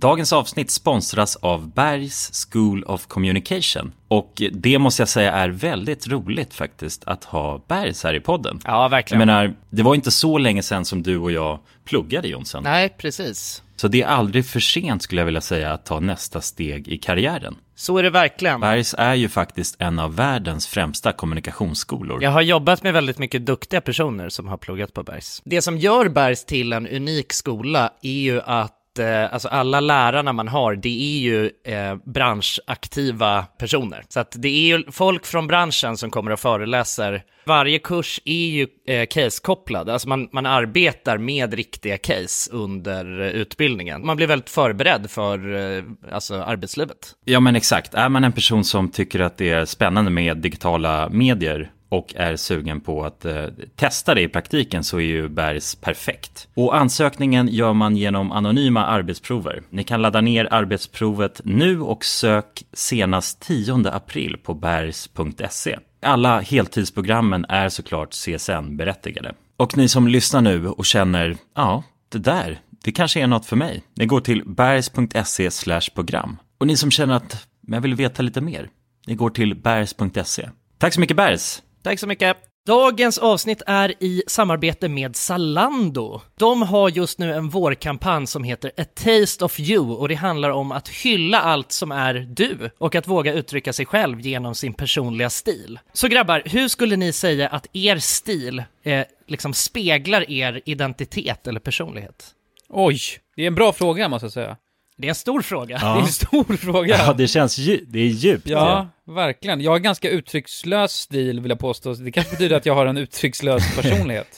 Dagens avsnitt sponsras av Bergs School of Communication. Och det måste jag säga är väldigt roligt faktiskt att ha Bergs här i podden. Ja, verkligen. Jag menar, det var inte så länge sedan som du och jag pluggade Jonsson. Nej, precis. Så det är aldrig för sent skulle jag vilja säga att ta nästa steg i karriären. Så är det verkligen. Bergs är ju faktiskt en av världens främsta kommunikationsskolor. Jag har jobbat med väldigt mycket duktiga personer som har pluggat på Bergs. Det som gör Bergs till en unik skola är ju att eh, alltså alla lärarna man har, det är ju eh, branschaktiva personer. Så att det är ju folk från branschen som kommer och föreläser. Varje kurs är ju eh, case-kopplad, alltså man, man arbetar med riktiga case under eh, utbildningen. Man blir väldigt förberedd för eh, alltså arbetslivet. Ja men exakt, är man en person som tycker att det är spännande med digitala medier och är sugen på att eh, testa det i praktiken så är ju Bergs perfekt. Och ansökningen gör man genom anonyma arbetsprover. Ni kan ladda ner arbetsprovet nu och sök senast 10 april på bergs.se. Alla heltidsprogrammen är såklart CSN-berättigade. Och ni som lyssnar nu och känner, ja, det där, det kanske är något för mig. Ni går till bergs.se program. Och ni som känner att, men jag vill veta lite mer, ni går till bergs.se. Tack så mycket Bergs! Tack så mycket. Dagens avsnitt är i samarbete med Zalando. De har just nu en vårkampanj som heter A Taste of You och det handlar om att hylla allt som är du och att våga uttrycka sig själv genom sin personliga stil. Så grabbar, hur skulle ni säga att er stil eh, liksom speglar er identitet eller personlighet? Oj, det är en bra fråga måste jag säga. Det är en stor fråga. Det är en stor fråga. Ja, det känns dju- det är djupt. Ja, verkligen. Jag har ganska uttryckslös stil vill jag påstå. Det kanske betyder att jag har en uttryckslös personlighet.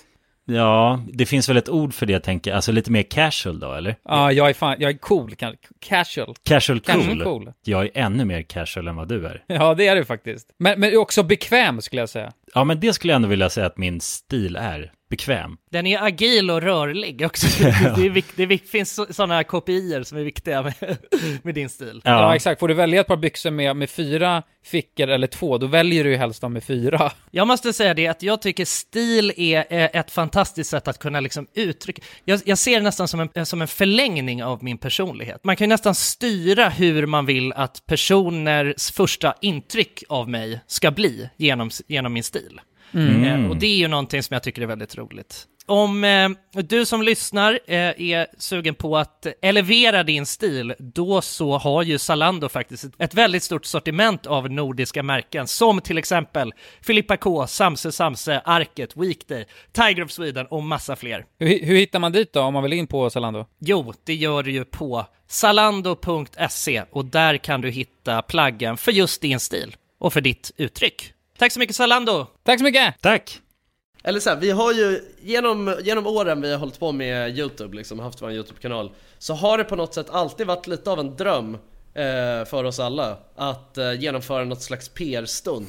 Ja, det finns väl ett ord för det jag tänker, alltså lite mer casual då, eller? Ja, jag är fan, jag är cool, casual. Casual cool. Casual cool. Jag är ännu mer casual än vad du är. Ja, det är det faktiskt. Men, men också bekväm skulle jag säga. Ja, men det skulle jag ändå vilja säga att min stil är. Bekväm. Den är agil och rörlig också. Det, är det är finns sådana kopior som är viktiga med, med din stil. Ja. exakt. Får du välja ett par byxor med, med fyra fickor eller två, då väljer du ju helst de med fyra. Jag måste säga det att jag tycker stil är ett fantastiskt sätt att kunna liksom uttrycka. Jag, jag ser det nästan som en, som en förlängning av min personlighet. Man kan ju nästan styra hur man vill att personers första intryck av mig ska bli genom, genom min stil. Mm. Eh, och det är ju någonting som jag tycker är väldigt roligt. Om eh, du som lyssnar eh, är sugen på att elevera din stil, då så har ju Zalando faktiskt ett, ett väldigt stort sortiment av nordiska märken, som till exempel Filippa K, Samse Samse, Arket, Weekday, Tiger of Sweden och massa fler. Hur, hur hittar man dit då, om man vill in på Zalando? Jo, det gör du ju på zalando.se och där kan du hitta plaggen för just din stil och för ditt uttryck. Tack så mycket Zalando! Tack så mycket! Tack! Eller så här, vi har ju genom, genom åren vi har hållit på med Youtube, liksom haft vår Youtube-kanal Så har det på något sätt alltid varit lite av en dröm eh, för oss alla Att eh, genomföra något slags PR-stunt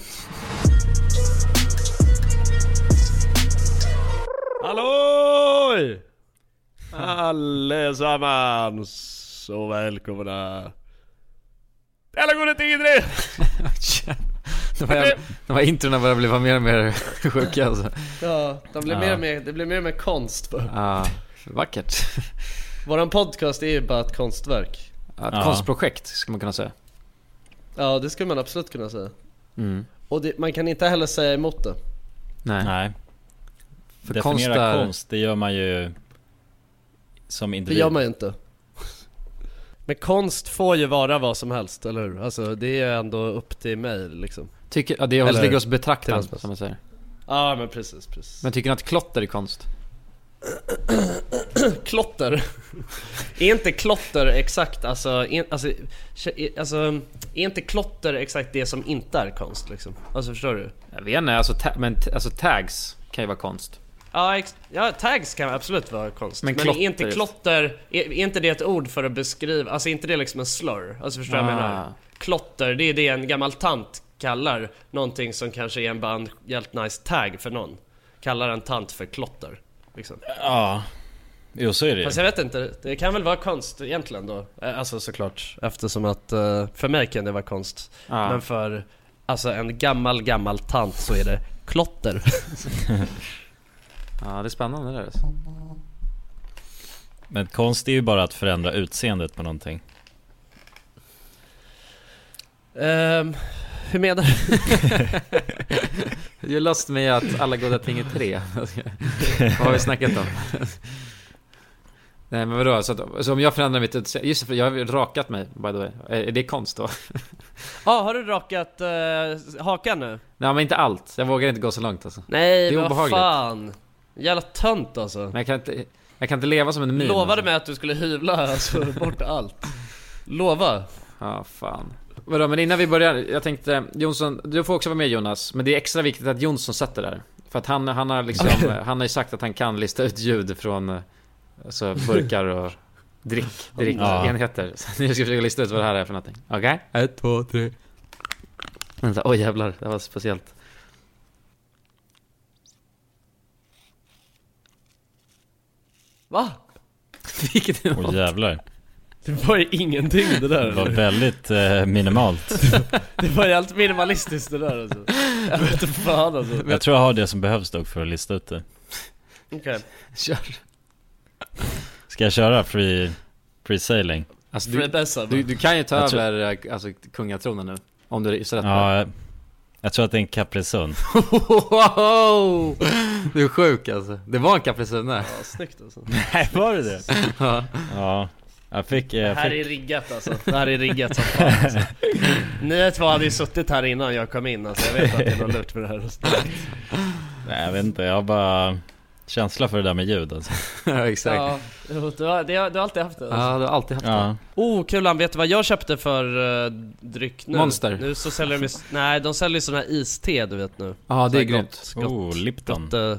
Halloj! Allesammans och välkomna det till Idre? De här, de här introna börjar bli mer och mer sjuka alltså. Ja, de blir Ja. mer och mer, det blir mer och mer konst på Ja, vackert. Våran podcast är ju bara ett konstverk Ja, ett Ja. konstprojekt ska man kunna säga. Ja, det skulle man absolut kunna säga Mm. Och det, man kan inte heller säga emot det Nej. Nej. För Definiera konst är... konst, det gör man ju som Det individ. gör man ju inte Men konst får ju vara vad som helst, eller hur? Alltså det är ju ändå upp till mig liksom Tycker, ja, det Eller- ligger hos betraktaren, som man säger. Ja men precis, precis Men tycker ni att klotter är konst? Klotter Är inte klotter exakt, alltså, in, alltså, alltså Är inte klotter exakt det som inte är konst liksom? Alltså förstår du? Jag vet inte, alltså, ta- men alltså tags kan ju vara konst. Ja, ja tags kan absolut vara konst Men Men, klotter är inte klotter, är, är inte det ett ord för att beskriva, alltså är inte det liksom en slur? Alltså förstår du vad jag Ah. menar? Klotter, det är det en gammal tant kallar någonting som kanske är en en helt nice tag för någon Kallar en tant för klotter liksom. Ja. Jo, så är det Fast jag vet inte, det kan väl vara konst egentligen då? Eh, Alltså såklart, eftersom att eh, för mig kan det vara konst Ja. Men för alltså en gammal gammal tant så är det klotter Ja, det är spännande det där alltså. Men konst är ju bara att förändra utseendet på någonting. Ehm, hur menar du? You lost me att alla goda ting är tre. Vad har vi snackat om? Nej men vadå, så, att, så om jag förändrar mitt utseende, just för jag har rakat mig by the way. Är, är det konst då? Ja, har du rakat uh, hakan nu? Nej men inte allt, jag vågar inte gå så långt alltså. Nej, Det är vad obehagligt. fan. Jävla tönt alltså. Men jag kan inte, jag kan inte leva som en min. Lovade alltså. mig att du skulle hyvla alltså, bort allt. Lova. Ja, fan. Vadå, men innan vi börjar, jag tänkte, Jonsson, du får också vara med Jonas, men det är extra viktigt att Jonsson sätter där. För att han, han har liksom, han har ju sagt att han kan lista ut ljud från, alltså burkar och drick, drickenheter. Så nu ska jag försöka lista ut vad det här är för någonting. Okej? Ett, två, tre. Vänta, oj jävlar, det var speciellt. Va? Vilket är Åh jävlar. Det var ju ingenting det där. Det var väldigt eh, minimalt. Det var ju allt minimalistiskt det där alltså. Jag vet inte fan alltså. Jag tror jag har det som behövs dock för att lista ut det. Okej. Kör. Ska jag köra free, free sailing? Alltså, du, du, du kan ju ta Jag tror- över eh, alltså, kungatronen nu. Om du gissar rätt på det. Ja, jag- jag tror att det är en. Wow! Du är sjuk alltså. Det var en Caprisuna. Ja, snyggt alltså. Nej, var det det? Ja. Ja, jag fick... eh, Det Jag här fick är riggat alltså. Det här är riggat som fan alltså. Ni två hade ju suttit här innan jag kom in alltså. Jag vet att det är något lurt med det här. nej, jag vet inte, jag bara känsla för det där med ljud alltså. ja, exakt. Ja, Ja, du har, det har, du har alltid haft det alltså. du har alltid haft det. Ja, Oh Kulan, vet du vad jag köpte för uh, dryck nu? Monster. Nu så säljer de nej de säljer ju sån här iste du vet nu Ja, det är grymt. gott, oh, Lipton. gott, eh,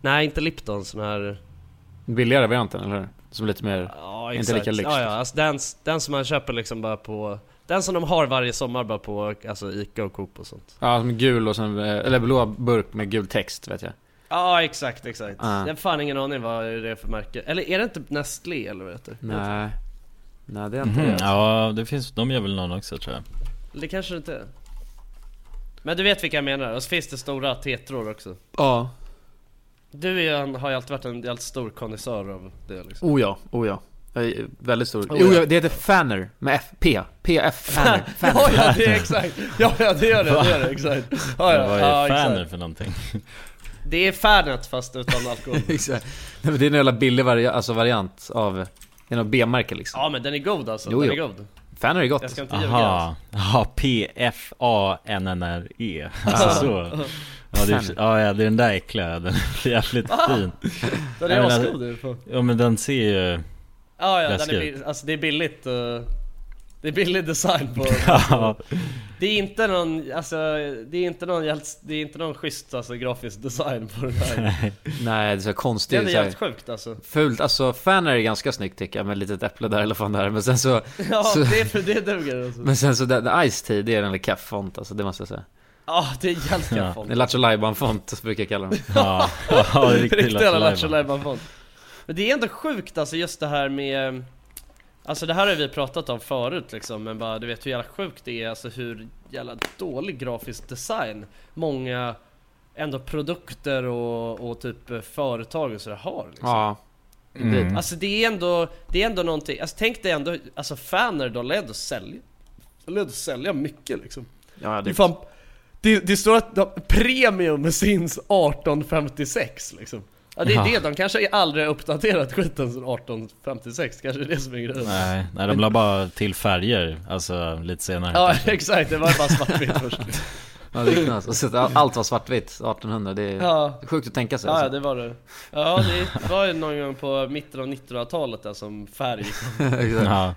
Nej inte Lipton, sån här Billigare varianten, eller? Som är lite mer... Ja Inte lika lyx, ja, ja, alltså den, den som man köper liksom bara på Den som de har varje sommar bara på alltså Ica och Coop och sånt Ja, som gul och sen, eh, eller blå burk med gul text, vet jag. Ja exakt, exakt Ah. Jag har fan ingen aning vad det är för märke Eller är det inte Nestlé eller vad det heter? Nej. Nej, det är inte Mhm, det. Ja, det finns, de gör väl någon också tror jag. Det kanske det inte är Men du vet vilka jag menar, och så finns det stora tetror också Ja. Du är, en- har ju alltid varit en jävligt stor konnässör av det liksom Oh ja, oh ja. Väldigt stor. Oh ja. ja, det heter Fanner, med F, P. PF, Fanner. Ja, ja det är exakt! Ja, ja det gör det, det gör det, exakt ja, ja, Vad ja, är Faner exakt. för någonting? Det är Fanet fast utan alkohol. Exakt. Nej, men det är en jävla billig vari alltså, variant av, det är något B-märke liksom. Ja men den är god alltså, Jo, den jo. är god. Fanner är gott. Jag ska inte Aha, ja P-F-A-N-N-R-E Alltså så. Ja, det är, ja, det är den där äckliga, den är jävligt fin. Den är asgod Ja men den ser ju Ja ja, den är, alltså det är billigt uh, Det är billig design på Ja, Det är inte någon, alltså det är inte någon det är inte någon schysst alltså grafisk design på den här Nej, det är så Det konstigt. är så här- jävligt sjukt alltså Fult, alltså Fanner är ganska snyggt tycker jag med litet äpple där eller vad fan det är. Men sen så, Ja Så- det, är för, det duger alltså men sen så den, Ice Tea, det är en lite keff font alltså, det måste jag säga. Ja det är jävligt Ja. ja. En Lattjo Lajban-font brukar jag kalla den. ja, ja Lattjo Lattjo Lajban-font Men det är ändå sjukt alltså just det här med Alltså det här har vi pratat om förut liksom Men bara du vet hur jävla sjukt det är Alltså hur jävla dålig grafisk design Många ändå produkter och, och typ eh, företag och sådär har liksom. Ja. Mm. Alltså det är ändå, det är ändå någonting, alltså tänk dig ändå, alltså Faner de lär ändå sälja lär ändå sälja mycket liksom Ja, Det, fan, det, det står att de, premium since 1856 liksom Ja det är Ja. det, de kanske aldrig har uppdaterat skiten sedan 1856, kanske är det som är grejen Nej, nej de la bara till färger, alltså lite senare Ja exakt, det var bara svartvitt först ja, det är knas. Och så att Allt var svartvitt 1800, det är Ja, sjukt att tänka sig ja, ja alltså. det var det Ja det var ju någon gång på mitten av 1900-talet där som färg Exakt. Ja,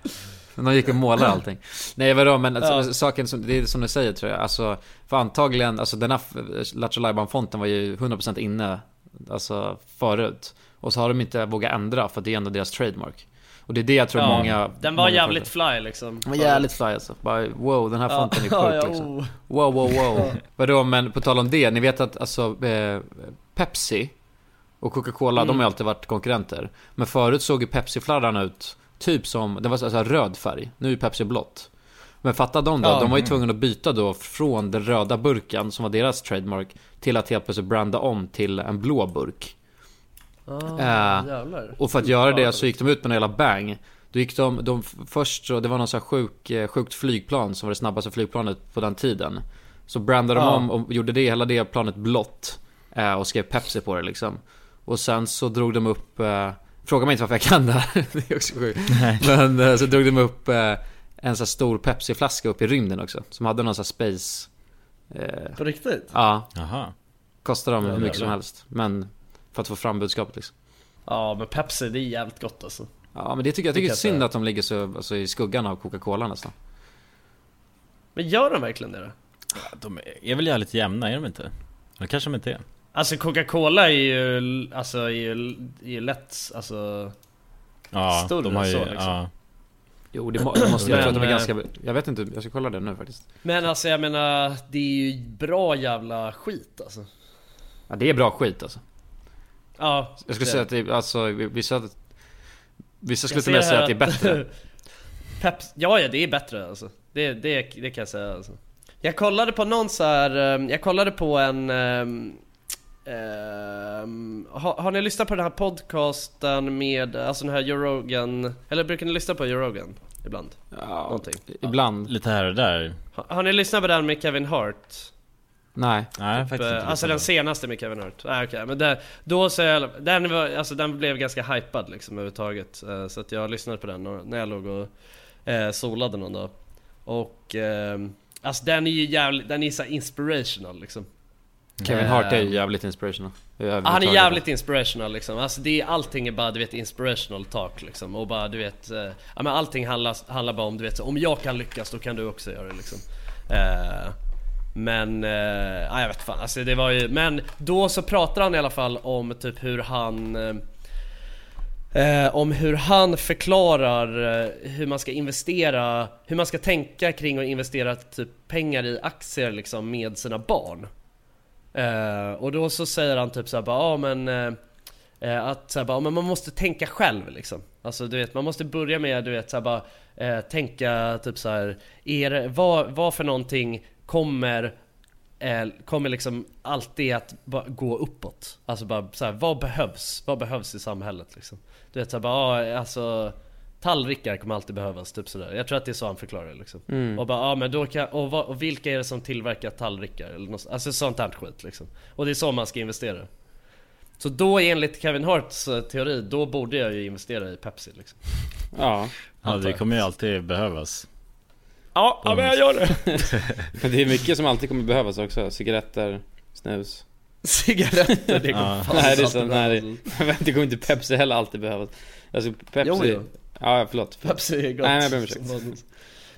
de gick och målade allting. Nej vadå, men alltså, Ja. saken som, det är som du säger tror jag. Alltså, för antagligen, alltså den här Lattjo Lajban-fonten var ju 100% inne, alltså förut. Och så har de inte vågat ändra för det är ändå deras trademark. Och det är det jag tror Ja, många... Den var många jävligt fly liksom Den var jävligt fly alltså. Bara, wow, den här fonten är sjuk ja, ja, liksom. oh. Wow, wow, wow. Vadå, men på tal om det, ni vet att alltså eh, Pepsi och Coca-Cola, Mm. de har ju alltid varit konkurrenter. Men förut såg ju Pepsi-fladdan ut typ som, det var så här röd färg. Nu är Pepsi blått. Men fatta de då, Ja. de var ju tvungna att byta då från den röda burken som var deras trademark till att helt plötsligt branda om till en blå burk. Ah, jävlar. Och för att göra det så gick de ut med en jävla bang. Då gick de, de först så, det var någon sån här sjuk, eh, sjukt flygplan som var det snabbaste flygplanet på den tiden. Så brandade de Ja. om och gjorde det, hela det planet blått. Eh, och skrev Pepsi på det liksom. Och sen så drog de upp, eh, fråga mig inte varför jag kan det här. det är också sjukt. Men så drog de upp en sån här stor Pepsi-flaska upp i rymden också. Som hade någon sån här space... Eh, På riktigt? ja, Jaha. kostade dem hur mycket som helst. Men för att få fram budskapet liksom. Ja men Pepsi det är jävligt gott alltså. Ja men det tycker jag, jag tycker det är synd att de ligger så alltså, i skuggan av Coca-Cola nästan. Men gör de verkligen det då? De är väl jävligt jämna, är de inte? Eller kanske de inte är? Alltså Coca-Cola är ju, alltså är ju, är ju lätt, alltså Ja, Större de har ju, så, liksom. ja. Jo det, må, det måste, jag tror att de är ganska, jag vet inte, jag ska kolla det nu faktiskt. Men alltså jag menar, det är ju bra jävla skit alltså Ja det är bra skit alltså. Ja Jag skulle det- säga att det är, alltså vissa, vissa skulle till och med säga att det är bättre. Peps, ja ja det är bättre alltså det, det, det kan jag säga alltså Jag kollade på någon så här, ehm, jag kollade på en ehm, har, har ni lyssnat på den här podcasten med, alltså den här Joe Rogan, eller brukar ni lyssna på Joe Rogan ibland? Ja, Någonting. ibland. Lite här och där. Har, har ni lyssnat på den med Kevin Hart? Nej. Nej, faktiskt Eh, inte. Alltså den senaste med Kevin Hart. Ah, okej, men det, då så jag, den, var, alltså, den blev ganska hypad liksom överhuvudtaget. Eh, så att jag lyssnade på den när jag låg och eh, solade någon dag. Och ehm, alltså den är ju jävligt, den är så inspirational liksom. Kevin Hart är ju jävligt inspirational. Ah, han är jävligt inspirational liksom. Alltså det är, allting är bara du vet inspirational talk liksom. Och bara du vet, eh, ja men allting handlar, handlar bara om du vet så, om jag kan lyckas då kan du också göra det liksom. Eh, men, eh, ja, jag vet fan. Alltså det var ju, men då så pratar han i alla fall om typ hur han eh, Eh, om hur han förklarar eh, hur man ska investera, hur man ska tänka kring att investera typ pengar i aktier liksom med sina barn. Eh, och då så säger han typ såhär bara, ja men eh, eh att såhär bara, ah, men man måste tänka själv liksom. Alltså du vet, man måste börja med du vet såhär bara eh, tänka typ såhär, är vad, vad för någonting kommer eh, kommer liksom alltid att bara gå uppåt. Alltså bara så här, vad behövs? Vad behövs i samhället liksom? Du vet såhär bara, ah, alltså Tallrikar kommer alltid behövas, typ sådär. Jag tror att det är så han förklarar det liksom. Mm. Och bara, ja men då kan, och, vad, och vilka är det som tillverkar tallrikar? Eller något, alltså sånt här skit liksom. Och det är så man ska investera. Så då enligt Kevin Harts eh, teori, då borde jag ju investera i Pepsi liksom. Ja. Ja, det kommer ju alltid behövas. Ja, ja men jag gör det! Men det är mycket som alltid kommer behövas också. Cigaretter, snus. Cigaretter, det kommer Ja. fan Nej, det är så- nej, det kommer inte Pepsi heller alltid behövas. Alltså Pepsi... Jo, jo. Ja, förlåt. Pepsi är gott. Nej, jag ber om ursäkt.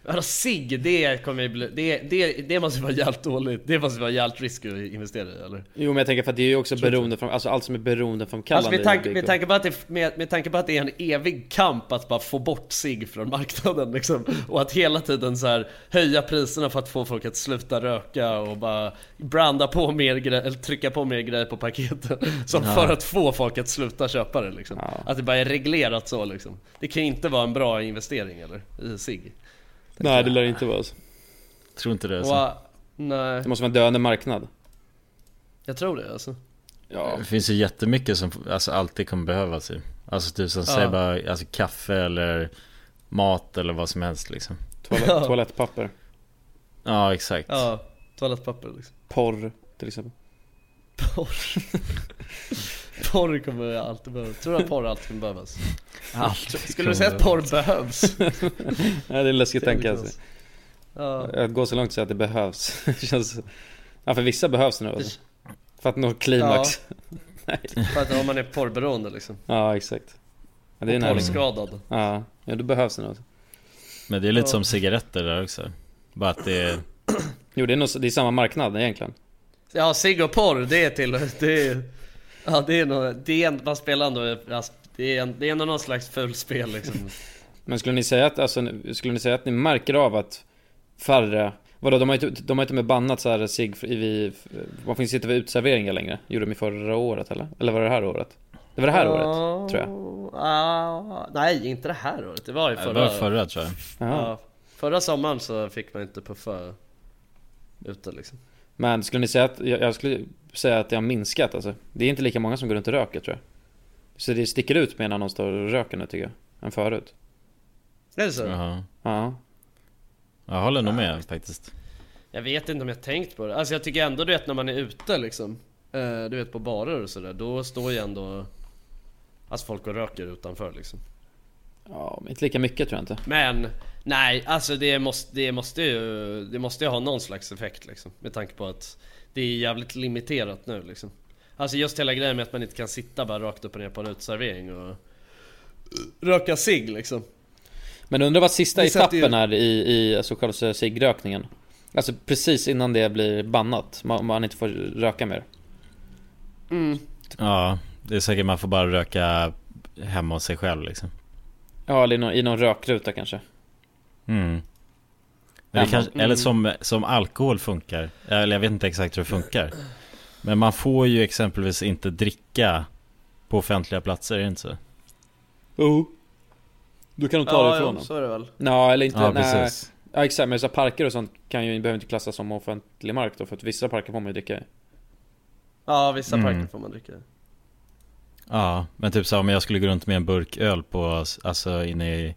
Men alltså cigg, det kommer bli, det, det, det måste vara jävligt dåligt. Det måste vara jävligt riskigt att investera i eller? Jo men jag tänker för att det är ju också beroende från, alltså allt som är beroendeframkallande Alltså med, tanke, med, tanke på att det, med, med tanke på att det är en evig kamp att bara få bort sig från marknaden liksom. Och att hela tiden så här höja priserna för att få folk att sluta röka och bara branda på mer grejer, eller trycka på mer grejer på paketen. Som Ja. för att få folk att sluta köpa det liksom. Ja. Att det bara är reglerat så liksom. Det kan inte vara en bra investering eller? I sig. Nej det lär inte vara så. Tror inte det. Och, Så. uh, nej, Det måste vara en döende marknad. jag tror det alltså. Ja. Det finns ju jättemycket som alltså, alltid kommer behövas ju. Alltså du som Ja. säger bara alltså, kaffe eller mat eller vad som helst liksom. Toalett, Ja. toalettpapper. Ja exakt. Ja, toalettpapper liksom. Porr till exempel. Porr. porr kommer alltid behövas. Tror du att porr alltid kommer behövas? Skulle du säga att porr behövs? Ja det är läskigt att tänka alltså. Ja. Att gå så långt så att det behövs. Det känns... Ja för vissa behövs det nog alltså. För att nå klimax. För att om man är porrberoende liksom. Ja, exakt. Ja, det är Och porrskadad. Ja, ja då behövs det nog. Men det är lite Ja. som cigaretter där också. Bara att det är... Jo det är, nog, det är samma marknad egentligen. Ja, cigg och porr, det är till... Det är, ja, det är nog... Det är, en- man spelar ändå... alltså, Det är, en, det är ändå någon slags fulspel liksom. Men skulle ni säga att, alltså, skulle ni säga att ni märker av att färre Vadå, de har ju inte, de har inte med bannat så här sig vid, man får inte vid uteserveringar längre. Gjorde de i förra året eller? Eller var det det här året? Det var det här året, tror jag. Ah, nej, inte det här året. Det var ju Det förra... var förra tror jag. Ja, förra sommaren så fick man inte puffa ute liksom. Men skulle ni säga att, jag, jag skulle säga att det har minskat alltså. Det är inte lika många som går runt och röker tror jag. Så det sticker ut mer när någon står och röker nu tycker jag. Än förut. Är det så? Jaha. Ja. Jag håller nog med faktiskt. Jag vet inte om jag tänkt på det. Alltså jag tycker ändå du vet när man är ute liksom. Eh, du vet på barer och sådär. Då står ju ändå... Alltså folk och röker utanför liksom. Ja, men inte lika mycket tror jag inte. Men nej, alltså det måste, det måste ju Det måste ju ha någon slags effekt liksom Med tanke på att Det är jävligt limiterat nu liksom Alltså just hela grejen med att man inte kan sitta bara rakt upp och ner på en uteservering och Röka cigg liksom Men undrar vad sista Det etappen är i, i så kallade ciggrökningen? Alltså precis innan det blir bannat, man, man inte får röka mer. mm. Ja, det är säkert man får bara röka hemma hos sig själv liksom. Ja, eller i någon, i någon rökruta kanske. Mm. Det kanske, eller som, som alkohol funkar. Eller jag vet inte exakt hur det funkar. Men man får ju exempelvis inte dricka på offentliga platser, är det inte så? Jo. Du kan nog ta det Ja, ifrån ja, dem. så är det väl Ja, eller inte, Ja, nej. precis. Ja exakt, men så parker och sånt kan ju, behöver inte klassas som offentlig mark då, för att vissa parker får man ju dricka. Ja, vissa Mm. parker får man dricka Ja, men typ så om jag skulle gå runt med en burk öl på, alltså inne i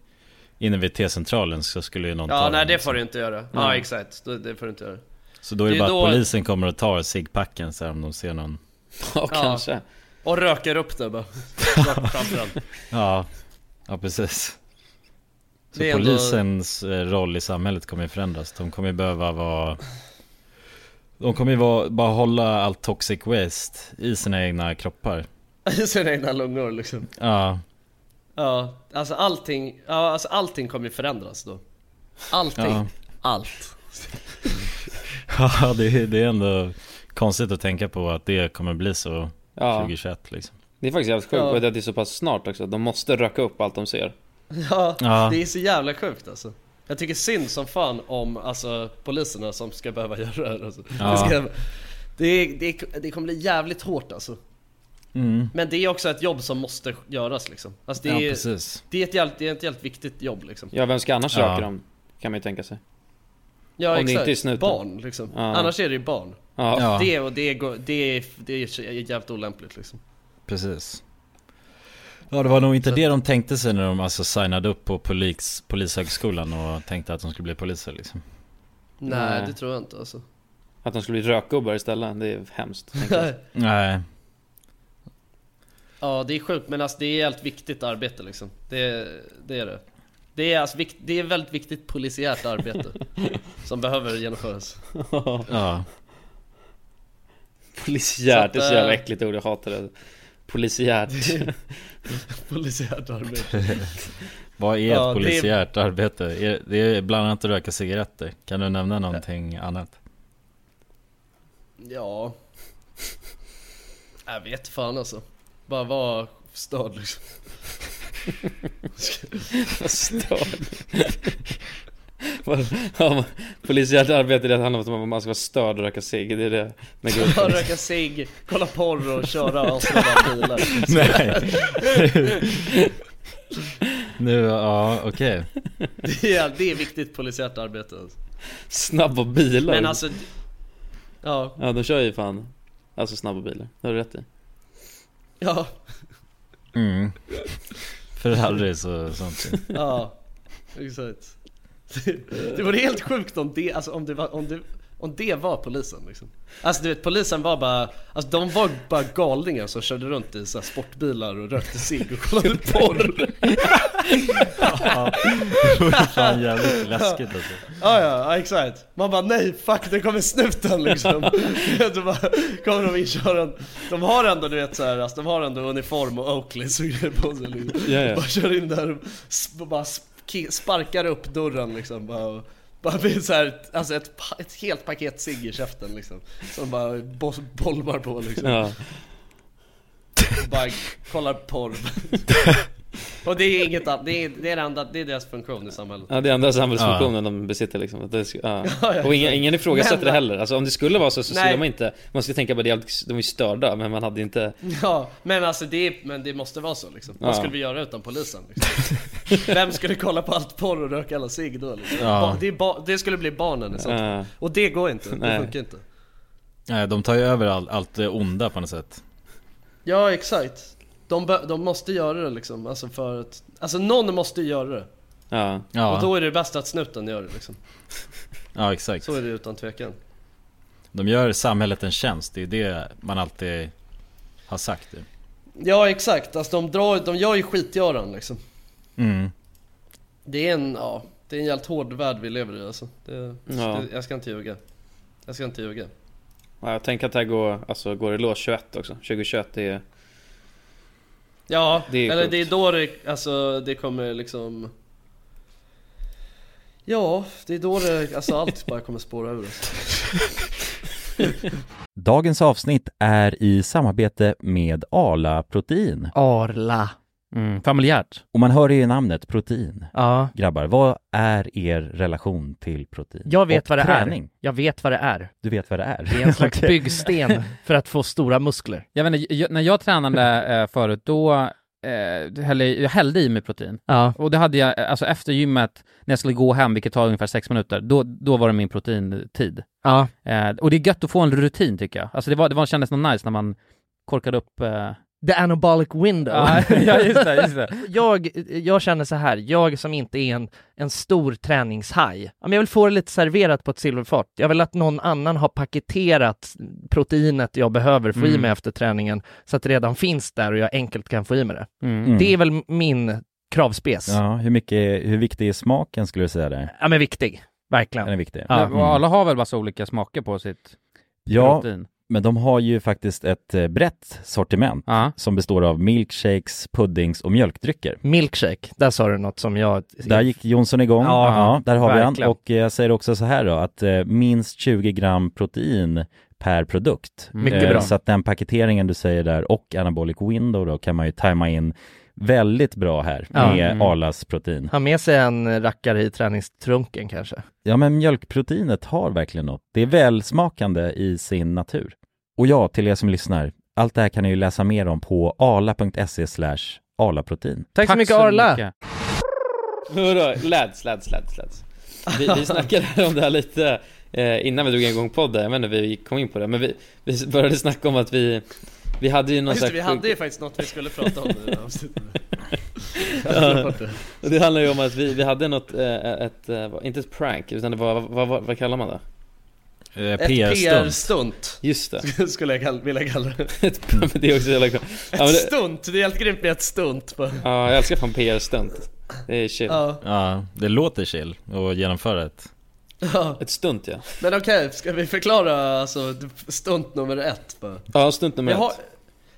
Inne vid T-centralen så skulle ju någon ta Ja, nej den, det liksom. får du inte göra. Ja, Nej. exakt, det, det får du inte göra. Så då är det, Det bara då- att polisen kommer och tar ciggpacken så här, om de ser någon. Ja, kanske. Och röker upp det bara. Ja, ja precis. Så ändå- polisens eh, roll i samhället kommer ju förändras. De kommer ju behöva vara De kommer ju vara, bara hålla allt toxic waste i sina egna kroppar. I sina egna lungor liksom. Ja, Ja, alltså allting, ja alltså allting kommer ju förändras då Allting, ja, allt ja det, är- det är ändå konstigt att tänka på att det kommer bli så Ja. 2021 liksom Det är faktiskt jävligt sjukt, Ja. att det är så pass snart också. De måste röka upp allt de ser. Ja, Ja. det är så jävla sjukt alltså Jag tycker synd som fan om alltså poliserna som ska behöva göra det här alltså. Ja. det, ska, det, det, det kommer bli jävligt hårt alltså mm. Men det är också ett jobb som måste göras liksom Alltså det Ja är, precis det är, ett, jävligt, det är ett jävligt viktigt jobb liksom Ja, vem ska annars Ja. röka dem? Kan man ju tänka sig. Ja Om det exakt, inte är barn liksom Ja. Annars är det ju barn Ja. Ja, Det och det, går, det, är, det är jävligt olämpligt liksom precis Ja det var nog inte Så- det de tänkte sig när de alltså signade upp på polis, polishögskolan och tänkte att de skulle bli poliser liksom Nej, Nej. det tror jag inte alltså Att de skulle bli rökgubbar istället, det är hemskt. Nej, Ja det är sjukt men alltså det är helt viktigt arbete liksom. Det, det är det. Det är, alltså, vikt, det är väldigt viktigt polisiärt arbete Som behöver genomföras. Ja. Polisiärt, det är Så jävla eh, äckligt ord, jag hatar det. Polisiärt. Polisiärt arbete. Vad är Ja, ett det- polisiärt arbete? Är- Det är bland annat att röka cigaretter? Kan du nämna någonting annat? Ja. Jag vet fan alltså Bara vara störd liksom Störd. Ja, men Polisiärt arbete, det handlar om att man ska vara störd och röka cigg, det är det gruppen. röka cigg, kolla porr och köra asnabba bilar Nej Nu, ja okej det är, det är viktigt polisiärt arbete alltså. Snabba bilar. Men alltså Ja, Ja, de kör ju fan, alltså snabba bilar. Det har du rätt i. ja, mm. Ferraris och sånt. Ja Exakt. Det, det vore helt sjukt om det, alltså om det var, om det om det var polisen liksom Alltså du vet polisen var bara, alltså de var bara galningar som körde runt i så här sportbilar och rökte cigg och kollade porr Det vore fan jävligt läskigt alltså Ja, ja, ja exakt. Man bara nej, fuck det kommer snuten liksom. Du bara, kommer de inköra en, De har ändå du vet såhär, alltså, de har ändå uniform och Oakleys och grejer på sig liksom. Ja, ja. Bara kör in där och bara sp- sparkar upp dörren liksom. Bara, och- bara blir så här, alltså ett, ett helt paket cigg i käften liksom. Som bara bo- bolmar på liksom. Ja. Bara kollar porr. och det är inget annat, det är, det är det enda, det är deras funktion i samhället. ja, det är andra samhällsfunktionen de besitter liksom. Det ja. Ja, ja. Och ingen, ingen ifrågasätter Men- det heller. Alltså om det skulle vara så så skulle man inte, man skulle tänka på det, de är störda, men man hade inte Ja, men alltså det, men det måste vara så liksom. Vad Ja. skulle vi göra utan polisen liksom? Vem skulle kolla på allt porr och röka alla cigg då liksom? Ja. Det, ba- det skulle bli barnen i sånt. Ja. Och det går inte, det Nej. funkar inte Nej, de tar ju över all, allt det onda på något sätt Ja exakt De, de måste göra det liksom, alltså för att... Alltså någon måste göra det. Ja. Och Ja, då är det bäst att snuten gör det liksom. ja exakt. Så är det utan tvekan. De gör samhället en tjänst, det är det man alltid har sagt. ju. Ja exakt, alltså de, drar, de gör ju skitgöran liksom. Mm. Det är en, ja, det är en jävligt hård värld vi lever i alltså. Det, Ja. det, jag ska inte ljuga. Jag ska inte ljuga. ja jag tänker att det här går, alltså, går i lås 21 också. 2021 är Ja, Det är eller sjukt. det är då det, alltså det kommer liksom... Ja, det är då det, alltså allt bara kommer spåra ur. Dagens avsnitt är i samarbete med Arla Protein. Arla. Mm, familjärt. Och man hör ju i namnet protein. Ja, Grabbar, vad är er relation till protein? jag vet Och vad det träning? är. Jag vet vad det är. Du vet vad det är? Det är en slags byggsten för att få stora muskler. Jag vet inte, när jag tränade eh, förut, då eh, hällde, jag hällde i mig protein. Ja. Och det hade jag, eh, alltså efter gymmet, när jag skulle gå hem, vilket tar ungefär sex minuter, då, då var det min proteintid. Ja. Eh, och det är gött att få en rutin tycker jag. Alltså det, var, det var, kändes något nice när man korkade upp... Eh... The anabolic window. ja, ja, just det, just det. jag, jag känner så här, jag som inte är en, en stor träningshaj, ja, men jag vill få det lite serverat på ett silverfat. Jag vill att någon annan har paketerat proteinet jag behöver få i Mm. mig efter träningen, så att det redan finns där och jag enkelt kan få i mig det. Mm. Mm. Det är väl min kravspes. Ja, Ja, hur mycket, hur viktig är smaken skulle du säga där? men viktig. Verkligen. Den är viktig. Ja. Och alla har väl massa olika smaker på sitt Ja, protein? Men de har ju faktiskt ett eh, brett sortiment Ja. som består av milkshakes, puddings och mjölkdrycker. Milkshake, där sa du något som jag... Där gick Jonsson igång, Ja, ja, där har vi han. verkligen. Och eh, jag säger också så här då, att eh, minst 20 gram protein per produkt. Mycket bra. Så att den paketeringen du säger där och anabolic window då kan man ju tajma in väldigt bra här Ja. med Mm. Arlas protein. Ha med sig en rackare i träningstrunken kanske. Ja men mjölkproteinet har verkligen något. Det är välsmakande i sin natur. Och ja, till er som lyssnar, allt det här kan ni ju läsa mer om på arla.se slash arlaprotein. Tack, så mycket Arla! mycket. Hurra, lads, lads, lads, lads. Vi, vi snackade om det här lite eh, innan vi drog igång podden, jag vet inte vi kom in på det, men vi, vi började snacka om att vi vi hade ju någon Just det, vi hade ju faktiskt något vi skulle prata om i det här avsnittet. Bort det. Och det handlar ju om att vi, vi hade något, eh, ett, eh, vad- inte ett prank, utan det var, vad, vad, vad kallar man det? Eh, Ett PR-stunt. Just det, skulle jag kall- vilja kalla det. ett, men det är också jävla ja, Ett det, stunt, det är helt grymt med ett stunt. På. ja, jag älskar fan PR-stunt Det är chill Ja, Ja, det låter chill att genomföra ett. Ja. Ett stunt ja Men okej, ska vi förklara alltså stunt nummer ett? Bara? Ja, stunt nummer har, ett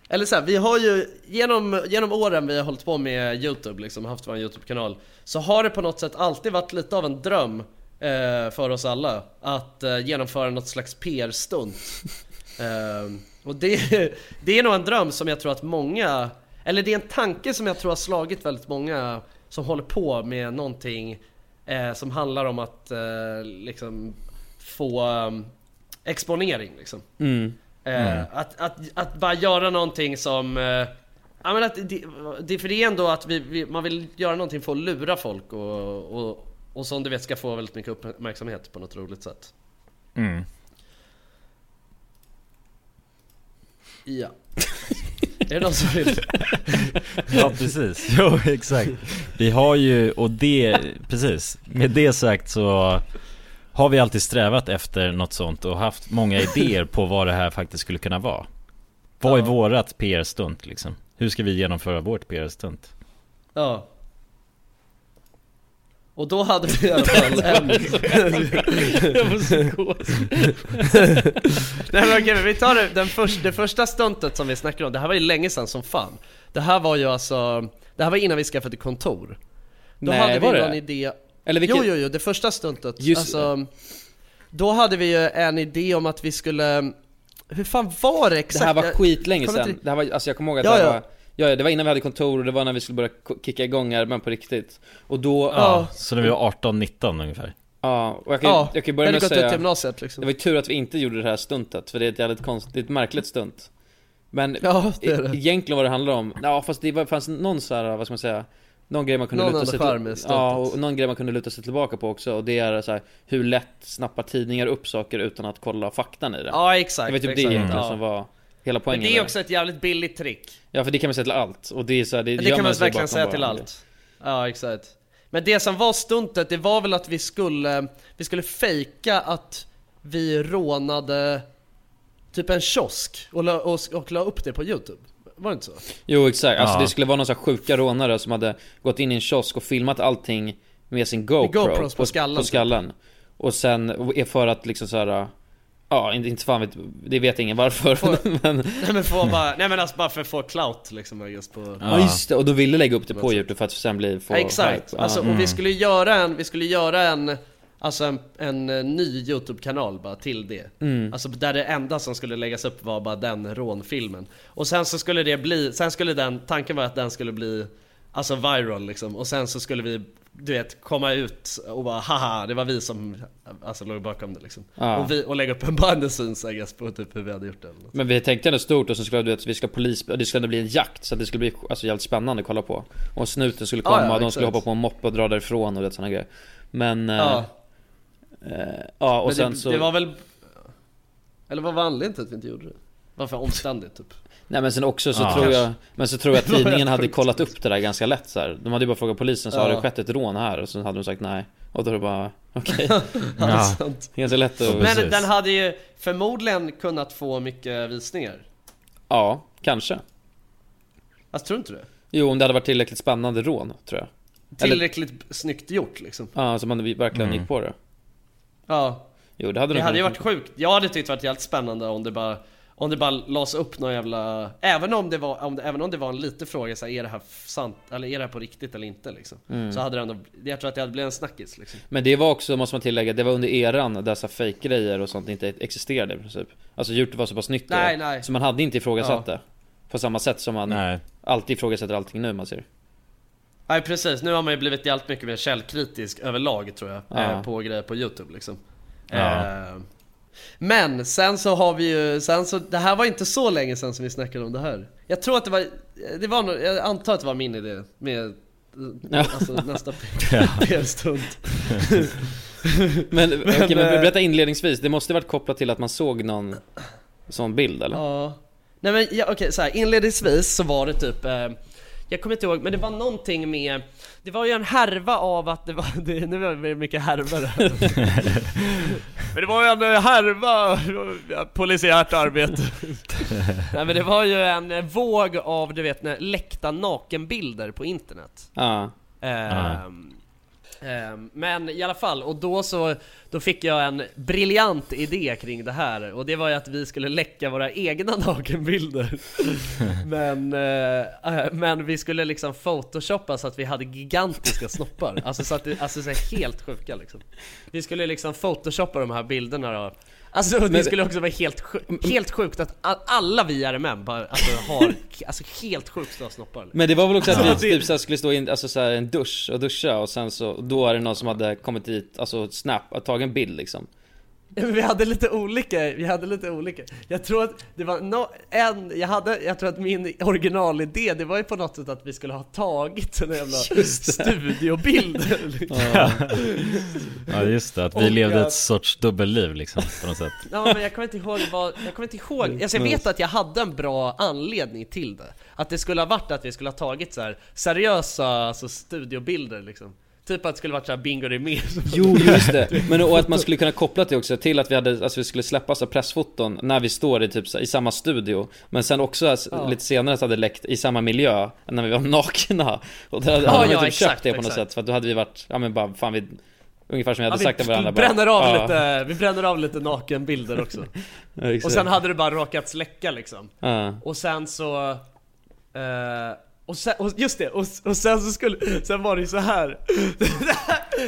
eller så här, vi har ju genom, genom åren vi har hållit på med Youtube, liksom haft vår Youtube-kanal Så har det på något sätt alltid varit lite av en dröm eh, för oss alla Att eh, genomföra något slags PR-stunt eh, Och det, det är nog en dröm som jag tror att många Eller det är en tanke som jag tror har slagit väldigt många Som håller på med någonting eh, Som handlar om att eh, liksom få eh, exponering liksom mm. Eh, att, att, att bara göra någonting som... Eh, ja men att det, det, för det är ändå att vi, vi, man vill göra någonting för att lura folk och, och, och som du vet ska få väldigt mycket uppmärksamhet på något roligt sätt. Mm. Ja. är det någon som vill? Ja precis, jo exakt Vi har ju, och det, precis Med det sagt så Har vi alltid strävat efter något sånt och haft många idéer på vad det här faktiskt skulle kunna vara Vad är vårat PR-stunt liksom? Hur ska vi genomföra vårt PR-stunt? Ja. Och då hade vi i alla fall en... Jag får psykos Nej men okej, men vi tar det, den först, det första stuntet som vi snackade om, det här var ju länge sedan som fan. Det här var ju alltså, det här var innan vi skaffade kontor. Då Nej, hade vi var det? någon det? idé Eller vilket, Jo jo jo, det första stuntet, Just alltså Då hade vi ju en idé om att vi skulle Hur fan var det det exakt? här var skitlänge sedan. Det här var, alltså jag kommer ihåg att Ja, det här ja. var Ja, ja, det var innan vi hade kontor och det var när vi skulle börja kicka igång armen på riktigt. Och då, ja, Ja, Så när vi var 18-19 ungefär. Och jag kan, ja, jag kan börja med att säga gymnasiet Det liksom var ju tur att vi inte gjorde det här stuntet, för det är ett jävligt konstigt, det är ett märkligt stunt. Men Ja, det är det. egentligen vad det handlar om, ja fast det var, fanns någon så här, vad ska man säga Någon grej man kunde Någon luta sig stuntet. Ja, och någon grej man kunde luta sig tillbaka på också och det är så här, hur lätt snappar tidningar upp saker utan att kolla faktan i det? Ja Det exakt, var typ det exakt. egentligen ja. som var hela Men poängen det är där. också ett jävligt billigt trick. Ja för det kan man säga till allt, och det är så här, det, Det kan man så verkligen säga till allt. Ja, exakt. Men det som var stuntet, det var väl att vi skulle, vi skulle fejka att vi rånade typ en kiosk och la, och, och la upp det på youtube. Var det inte så? Jo exakt, alltså Ja. det skulle vara någon sån här sjuka rånare som hade gått in i en kiosk och filmat allting med sin GoPro GoPros på skallen, på skallen. Och sen, är för att liksom såhär Ja, inte, inte fan vet, det vet ingen varför Får- men, Nej men få bara, nej men alltså bara för att få clout liksom just på... ja. Ja. just det, och då ville lägga upp det på Youtube för att sen bli, få Ja, exakt, hype. alltså, Ja. och vi skulle göra en, vi skulle göra en Alltså en, en eh, ny YouTube-kanal bara till det Mm. Alltså där det enda som skulle läggas upp var bara den rånfilmen Och sen så skulle det bli, sen skulle den, tanken var att den skulle bli Alltså viral liksom, och sen så skulle vi du vet, komma ut och bara haha, det var vi som alltså, låg bakom det liksom Ja. och, vi, och lägga upp en guess, på typ hur vi hade gjort det. Men vi tänkte ändå stort och så skulle du vet, vi ska polis, det skulle bli en jakt så det skulle bli alltså, jävligt spännande att kolla på Och snuten skulle Ja, komma ja, och de skulle hoppa på en moppe och dra därifrån och det sådana grejer Men, ja, Ja, eh, ja och men sen det, så det var väl Eller vad var anledningen till att vi inte gjorde det? Varför omständigt typ? Nej men sen också så Ja. tror jag, men så tror jag att tidningen helt hade kollat upp det där ganska lätt så här. De hade ju bara frågat polisen så Ja. har det skett ett rån här? Och så hade de sagt nej Och då är det bara, okej. Ja. sant. ganska lätt att, Men- Precis. den hade ju förmodligen kunnat få mycket visningar ja, kanske Alltså tror du inte det? Jo om det hade varit tillräckligt spännande rån, tror jag Eller- Tillräckligt snyggt gjort liksom Ja, så man verkligen Mm. gick på det Ja, Jo det hade det hade ju varit sjukt Jag hade tyckt det varit jävligt spännande om det bara om det bara lades upp någon jävla Även om det var, om det, även om det var en liten fråga så här, är det här sant? Eller är det här på riktigt eller inte liksom? Mm. Så hade det ändå, jag tror att det hade blivit en snackis liksom Men det var också, måste man tillägga, det var under eran här fake-grejer och sånt inte existerade i princip Alltså Youtube var så pass nytt då, Nej, nej. Så man hade inte ifrågasatt Ja. det På samma sätt som man Nej. alltid ifrågasätter allting nu man ser Nej precis, nu har man ju blivit jävligt mycket mer källkritisk överlag tror jag Ja. eh, På grejer på youtube liksom Ja. eh, Men sen så har vi ju, sen så, det här var inte så länge sen som vi snackade om det här. Jag tror att det var, det var nog, jag antar att det var min idé med Ja. Alltså nästa p-stund Men, okej, men eh, berätta inledningsvis, det måste varit kopplat till att man såg någon sån bild eller? Ja. Nej men ja, okej så här, inledningsvis så var det typ eh, Jag kommer inte ihåg, men det var någonting med Det var ju en härva av att det var, det, nu är det mycket härvor. Här. Men det var ju en eh, härva, polisiärt arbete. Nej men det var ju en eh, våg av du vet läckta nakenbilder på internet. Ja, Ehm, ehm, men i alla fall, och då så Då fick jag en briljant idé kring det här. Och det var ju att vi skulle läcka våra egna nakenbilder. Men, eh, eh, men vi skulle liksom photoshoppa så att vi hade gigantiska snoppar. Alltså så att det, alltså så helt sjuka liksom. Vi skulle liksom photoshoppa de här bilderna då Alltså det Men- skulle också vara helt, sju- helt sjukt att alla vi RMM bara alltså, har alltså, helt sjukt stora snoppar liksom. men det var väl också att vi typ så här skulle stå i en, alltså så här, en dusch och duscha och sen så, då är det någon som hade kommit dit, alltså snap, tagit en bild liksom Vi hade lite olika, vi hade lite olika. Jag tror att det var no, en, jag hade, jag tror att min originalidé det var ju på något sätt att vi skulle ha tagit en jävla studiobild. Ja. ja. Just det, att vi Och levde att- ett sorts dubbelliv liksom på något sätt. Ja men jag kommer inte ihåg vad, jag kommer inte ihåg, alltså jag vet att jag hade en bra anledning till det. Att det skulle ha varit att vi skulle ha tagit så här seriösa alltså studiobilder liksom Typ att det skulle varit såhär bingo det mer Jo just det, men och att man skulle kunna koppla det också till att vi hade, alltså vi skulle släppa så pressfoton när vi står i typ så, i samma studio Men sen också Ja. lite senare så hade det läckt i samma miljö när vi var nakna Och då hade, Ja, man ja, typ exakt, köpt det på något exakt. sätt för att då hade vi varit, ja men bara fan vi Ungefär som vi Ja, hade vi sagt till varandra bränner av ja, lite, vi bränner av lite nakenbilder också ja. Och sen hade det bara råkat släcka liksom ja. Och sen så... Eh, och, sen, och just det, och, och sen så skulle, sen var det ju så här.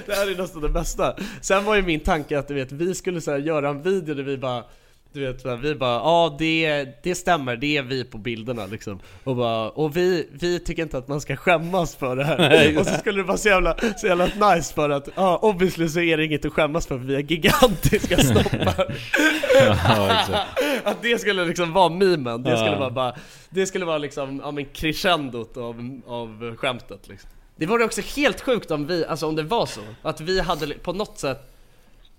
det här är nästan det bästa. Sen var ju min tanke att du vet, vi skulle så här, göra en video där vi bara du vet, vi bara ja det, det stämmer, det är vi på bilderna liksom. Och, bara, och vi, vi tycker inte att man ska skämmas för det här. Och så skulle det vara så jävla, så jävla nice för att, ja obviously så är det inget att skämmas för, för vi har gigantiska snoppar. Ja att det skulle liksom vara memen, det skulle vara bara Det skulle vara liksom, ja men crescendot av, av skämtet liksom. Det vore också helt sjukt om vi, alltså om det var så Att vi hade på något sätt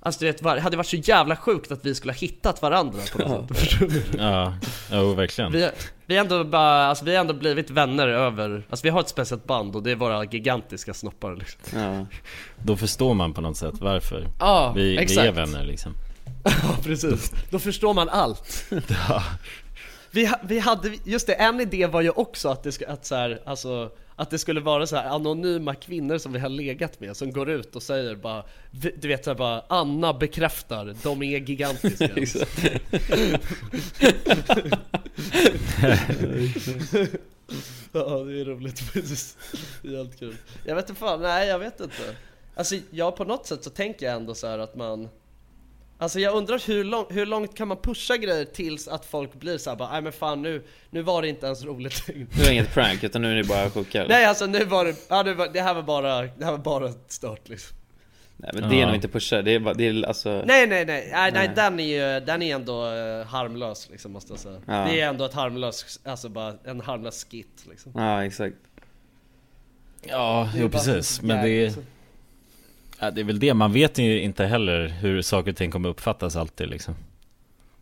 Alltså du vet, var- det hade varit så jävla sjukt att vi skulle ha hittat varandra på något sätt. Ja, jo verkligen. Vi, vi har ändå bara, alltså vi har ändå blivit vänner över, alltså vi har ett speciellt band och det är våra gigantiska snoppar liksom. Ja. Då förstår man på något sätt varför. Ja, Vi, vi exakt. är vänner liksom. Ja, precis. Då förstår man allt. Vi, ha- vi hade, just det, en idé var ju också att det, ska, att så här, alltså, att det skulle vara så här anonyma kvinnor som vi har legat med som går ut och säger bara Du vet såhär bara, Anna bekräftar, de är gigantiska. Ja det är roligt precis, det är helt kul. Jag vet inte fan, nej jag vet inte. Alltså ja på något sätt så tänker jag ändå så här att man Alltså jag undrar hur, lång, hur långt kan man pusha grejer tills att folk blir såhär bara nej men fan nu, nu var det inte ens roligt längre." Nu är det inget prank utan nu är det bara sjuka? Nej alltså nu var det, ja, det, var, det här var bara, det här var bara stört liksom Nej men det är Ja. nog inte pusha, det är bara, det är alltså Nej nej nej, nej, nej Nej. den är ju, den är ändå eh, harmlös liksom måste jag säga Ja. Det är ändå ett harmlöst, alltså bara en harmlös skit liksom Ja exakt Ja, Det är jo bara precis. en Men det är, liksom. Ja, det är väl det, man vet ju inte heller hur saker och ting kommer uppfattas alltid liksom.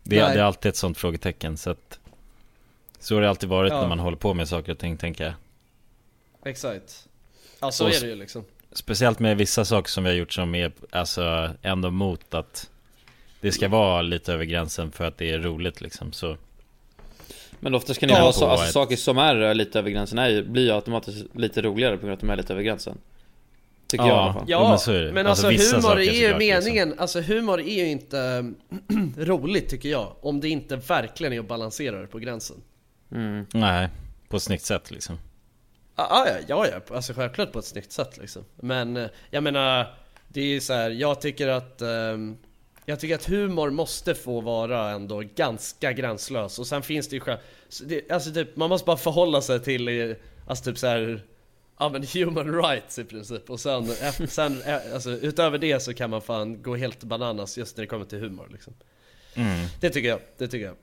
Det, det är alltid ett sånt frågetecken så att Så har det alltid varit Ja. när man håller på med saker och ting tänker jag. Exakt. Ja så Och är det ju liksom. Speciellt med vissa saker som vi har gjort som är alltså ändå mot att det ska vara lite över gränsen för att det är roligt liksom så. Men oftast kan det ju Ja, vara så, alltså, ett- saker som är lite över gränsen är, ju- blir ju automatiskt lite roligare på grund av att de är lite över gränsen Tycker jag i alla fall Ja, men så är det. men Alltså, alltså, humor saker är ju såklart, liksom. meningen, alltså humor är ju inte roligt tycker jag Om det inte verkligen är att balansera det på gränsen mm. Nej, på ett snyggt sätt liksom Ja, ah, ja, ja, ja, alltså självklart på ett snyggt sätt liksom Men eh, jag menar, det är ju så här, jag tycker att ehm, Jag tycker att humor måste få vara ändå ganska gränslös och sen finns det ju själv, Alltså typ, man måste bara förhålla sig till, eh, alltså typ så här. Ja men human rights i princip. Och sen, efter, sen eh, alltså, utöver det så kan man fan gå helt bananas just när det kommer till humor liksom. Mm. Det tycker jag, det tycker jag.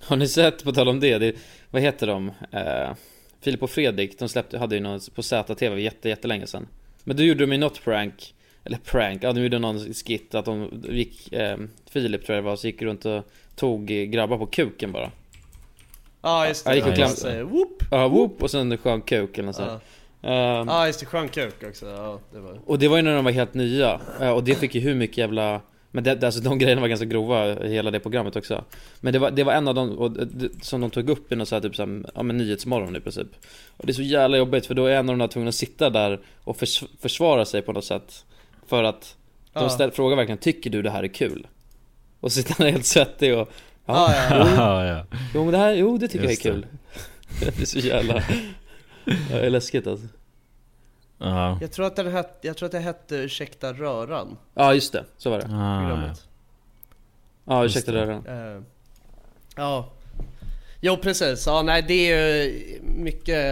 Har ni sett, på tal om det, det vad heter de? Eh, Filip och Fredrik, de släppte, hade ju något på ZTV jätte, jättelänge sedan. Men då gjorde de ju något prank Eller prank, ja de gjorde någon skit att de gick, eh, Filip tror jag det var, så gick runt och tog grabbar på kuken bara. Ja just Ja, det, gick och ja, kläm- just det. Whoop! Ja, whoop, och sen skön kuk eller nåt sånt Ja. Eh, Ja just det, skön kuk också, ja det var Och det var ju när de var helt nya, eh, och det fick ju hur mycket jävla Men det, alltså de grejerna var ganska grova, hela det programmet också. Men det var, det var en av de, och det, som de tog upp i någon så här, typ så här, ja men Nyhetsmorgon i princip. Och det är så jävla jobbigt för då är en av de där tvungna att sitta där och förs, försvara sig på något sätt. För att de Ja. ställ, frågar verkligen, tycker du det här är kul? Och så sitter han helt svettig och Ja, Ja, ja, Ja, ja. jo men det här, jo det tycker Just jag är kul. Det är så jävla, det är läskigt alltså. Ja. Jag tror att den hette, jag tror att det hette Ursäkta röran, Ja just det, så var det. Ah, Ja. ursäkta det. röran. Eh, Ja. Jo precis, ja nej det är ju mycket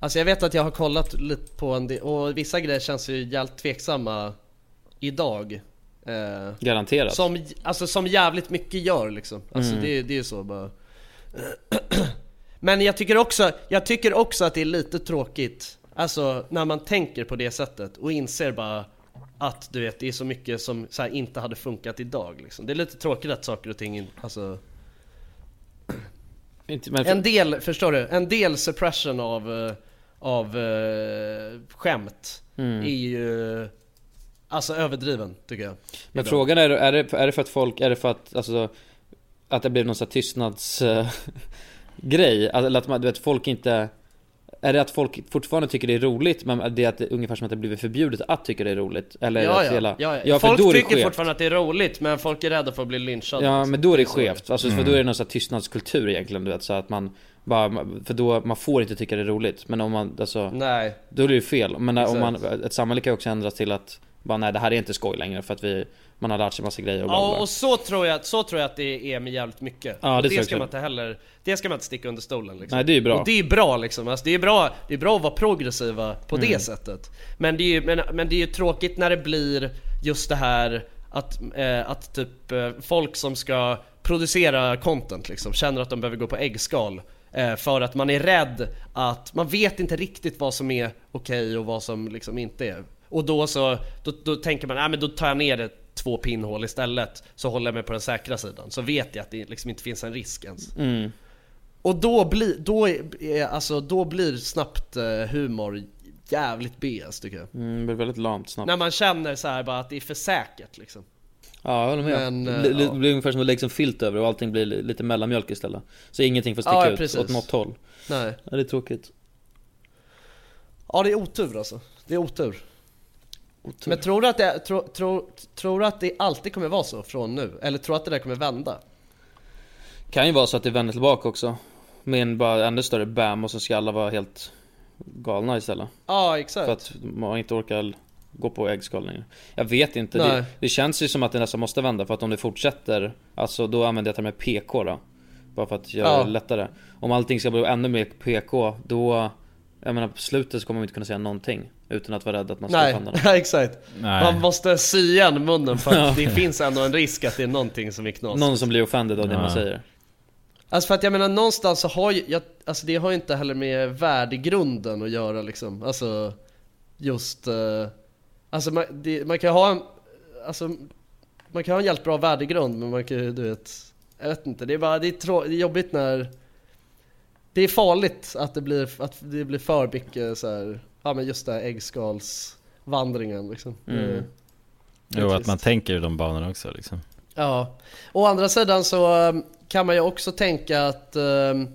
Alltså jag vet att jag har kollat lite på en del, och vissa grejer känns ju jävligt tveksamma idag. Eh, Garanterat. som, alltså som jävligt mycket gör liksom. Alltså Mm. det, det är ju så bara Men jag tycker också, jag tycker också att det är lite tråkigt Alltså när man tänker på det sättet och inser bara att du vet, det är så mycket som så här, inte hade funkat idag liksom. Det är lite tråkigt att saker och ting, in- alltså En del, förstår du? En del suppression av, eh, av uh, skämt Mm. är ju Alltså överdriven tycker jag Men Idag. frågan är, är det, är det för att folk, är det för att, alltså Att det blir någon sån här tystnads eh, grej? Eller att man, du vet, folk inte Är det att folk fortfarande tycker det är roligt men det är att det, ungefär som att det blivit förbjudet att tycka det är roligt? Eller Ja, att ja, hela, ja, ja. ja Folk tycker skevt fortfarande att det är roligt men folk är rädda för att bli lynchade Ja liksom. men då är det skevt, alltså för då är det någon sån tystnadskultur egentligen du vet så att man bara, för då, man får inte tycka det är roligt Men om man, alltså Nej, Då är det ju fel, men om man, Exakt. ett samhälle kan ju också ändras till att bara nej det här är inte skoj längre för att vi Man har lärt sig massa grejer och bla, bla, ja och så tror jag, så tror jag att det är med jävligt mycket. Ja, det det, ska man inte heller, det ska man inte sticka under stolen liksom. Nej det är bra. Och det är bra liksom, alltså, det, är bra, det är bra att vara progressiva på Mm. det sättet. Men det, är ju, men, men det är ju tråkigt när det blir just det här att, eh, att typ eh, folk som ska producera content liksom känner att de behöver gå på äggskal eh, För att man är rädd att, man vet inte riktigt vad som är okej och vad som liksom inte är. Och då så, då, då tänker man, nej men då tar jag ner det två pinnhål istället Så håller jag mig på den säkra sidan Så vet jag att det liksom inte finns en risk ens Mm. Och då blir, då är, är, alltså, då blir snabbt eh, humor jävligt BS tycker jag Mm, det blir väldigt lamt snabbt. När man känner så här bara att det är för säkert liksom Ja, jag håller med. Men, det, eh, blir, ja. blir ungefär som att lägga en filt över och allting blir li- lite mellanmjölk istället. Så ingenting får sticka Ja, ut precis. åt något håll. Nej Ja, det är tråkigt. Ja det är otur alltså, det är Otur. Men tror du att det, tro, tro, tror du att det alltid kommer vara så från nu? Eller tror du att det där kommer vända? Kan ju vara så att det vänder tillbaka också. Med en bara ännu större bam och så ska alla vara helt galna istället. Ja exakt För att man inte orkar gå på äggskal längre. Jag vet inte. Det, det känns ju som att det nästan måste vända för att om det fortsätter, alltså då använder jag termen PK då. Bara för att göra Ja. det lättare. Om allting ska bli ännu mer PK, då, jag menar på slutet så kommer man inte kunna säga någonting. Utan att vara rädd att man ska offenda någon. nej exakt Nej. Man måste sy igen munnen för att det finns ändå en risk att det är någonting som är knas Någon som blir offended av det Ja. man säger. Alltså för att jag menar någonstans så har ju, jag, alltså det har ju inte heller med värdegrunden att göra liksom Alltså just, eh, alltså man, det, man kan ha en, alltså man kan ha en jävligt bra värdegrund men man kan ju, du vet, jag vet inte, det är bara, det är, trå, det är jobbigt när Det är farligt att det blir, att det blir för mycket så här, ja men just det här äggskalsvandringen liksom Mm. Eh, Jo, att man tänker i de banorna också liksom. Ja, å andra sidan så um, kan man ju också tänka att um,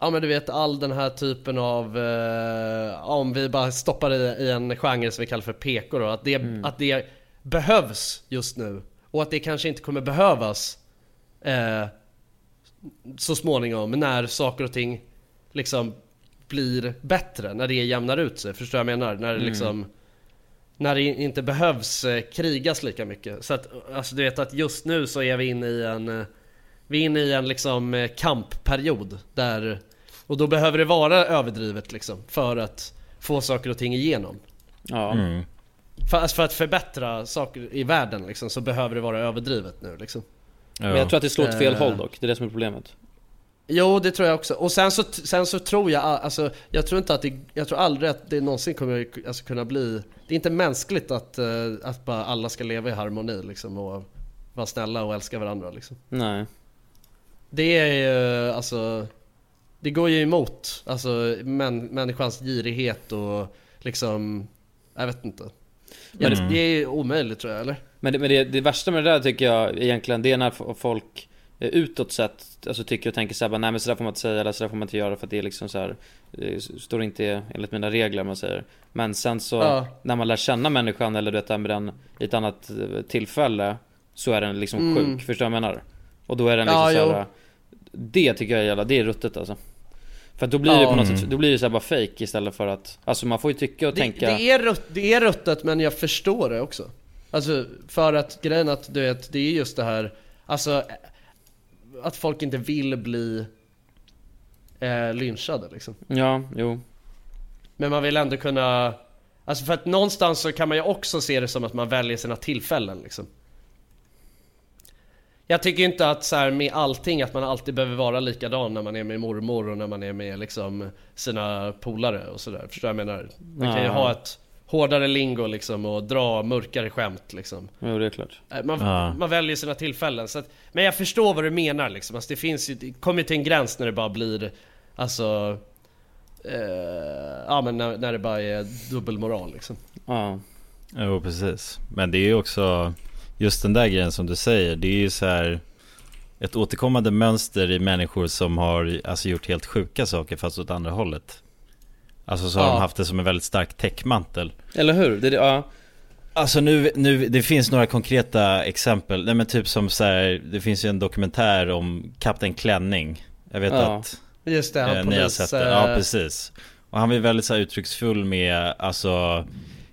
Ja men du vet all den här typen av, uh, om vi bara stoppar det i en genre som vi kallar för PK då, att det, att det behövs just nu. Och att det kanske inte kommer behövas eh, så småningom när saker och ting liksom blir bättre, när det jämnar ut sig. Förstår du vad jag menar? När det liksom när det inte behövs eh, krigas lika mycket. Så att, alltså du vet att just nu så är vi inne i en eh, Vi är inne i en liksom eh, kampperiod där Och då behöver det vara överdrivet liksom för att få saker och ting igenom. Ja. Mm. För, alltså för att förbättra saker i världen liksom så behöver det vara överdrivet nu liksom. Men jag tror att det slår åt fel Eh. håll dock, det är det som är problemet. Jo det tror jag också. Och sen så, sen så tror jag, alltså jag tror inte att det, jag tror aldrig att det någonsin kommer alltså, kunna bli Det är inte mänskligt att, eh, att bara alla ska leva i harmoni liksom och vara snälla och älska varandra liksom. Nej. Det är ju alltså Det går ju emot alltså män, människans girighet och liksom Jag vet inte ja, det, det är omöjligt tror jag eller? Men, det, men det, det värsta med det där tycker jag egentligen, det är när folk eh, utåt sett alltså tycker och tänker såhär, nej men sådär får man inte säga eller sådär får man inte göra för att det är liksom så här, det står inte enligt mina regler man säger. Men sen så, Ja. när man lär känna människan eller du vet, med den i ett annat eh, tillfälle Så är den liksom Mm. sjuk, förstår du vad jag menar? Och då är den liksom Ja, så här, Det tycker jag är jävla, det är ruttet alltså För då blir det Ja. på något sätt, då blir det så här bara fake istället för att Alltså man får ju tycka och Det, tänka. det, är rutt, det är ruttet men jag förstår det också. Alltså för att grejen att du vet, det är just det här Alltså Att folk inte vill bli eh, lynchade liksom. Ja, jo. Men man vill ändå kunna Alltså för att någonstans så kan man ju också se det som att man väljer sina tillfällen liksom Jag tycker inte att så här med allting att man alltid behöver vara likadan när man är med mormor och när man är med liksom sina polare och sådär. Förstår jag menar? Man kan ju ha ett hårdare lingo liksom och dra mörkare skämt liksom. Jo det är klart. Eh, man, Ja. man väljer sina tillfällen så att, Men jag förstår vad du menar liksom. Alltså det finns ju, det kommer till en gräns när det bara blir Alltså eh, Ja men när, när det bara är dubbelmoral liksom. Ja. Jo, precis. Men det är ju också just den där grejen som du säger. Det är ju så här ett återkommande mönster i människor som har alltså, gjort helt sjuka saker fast åt andra hållet. Alltså så har Ja. de haft det som en väldigt stark täckmantel. Eller hur? Det, det, ja Alltså nu, nu, det finns några konkreta exempel. Nej men typ som så här, det finns ju en dokumentär om Kapten Klänning. Jag vet Ja. att Just det, han eh, polis, ni har sett det. eh, Ja precis. Och han var väldigt så här uttrycksfull med alltså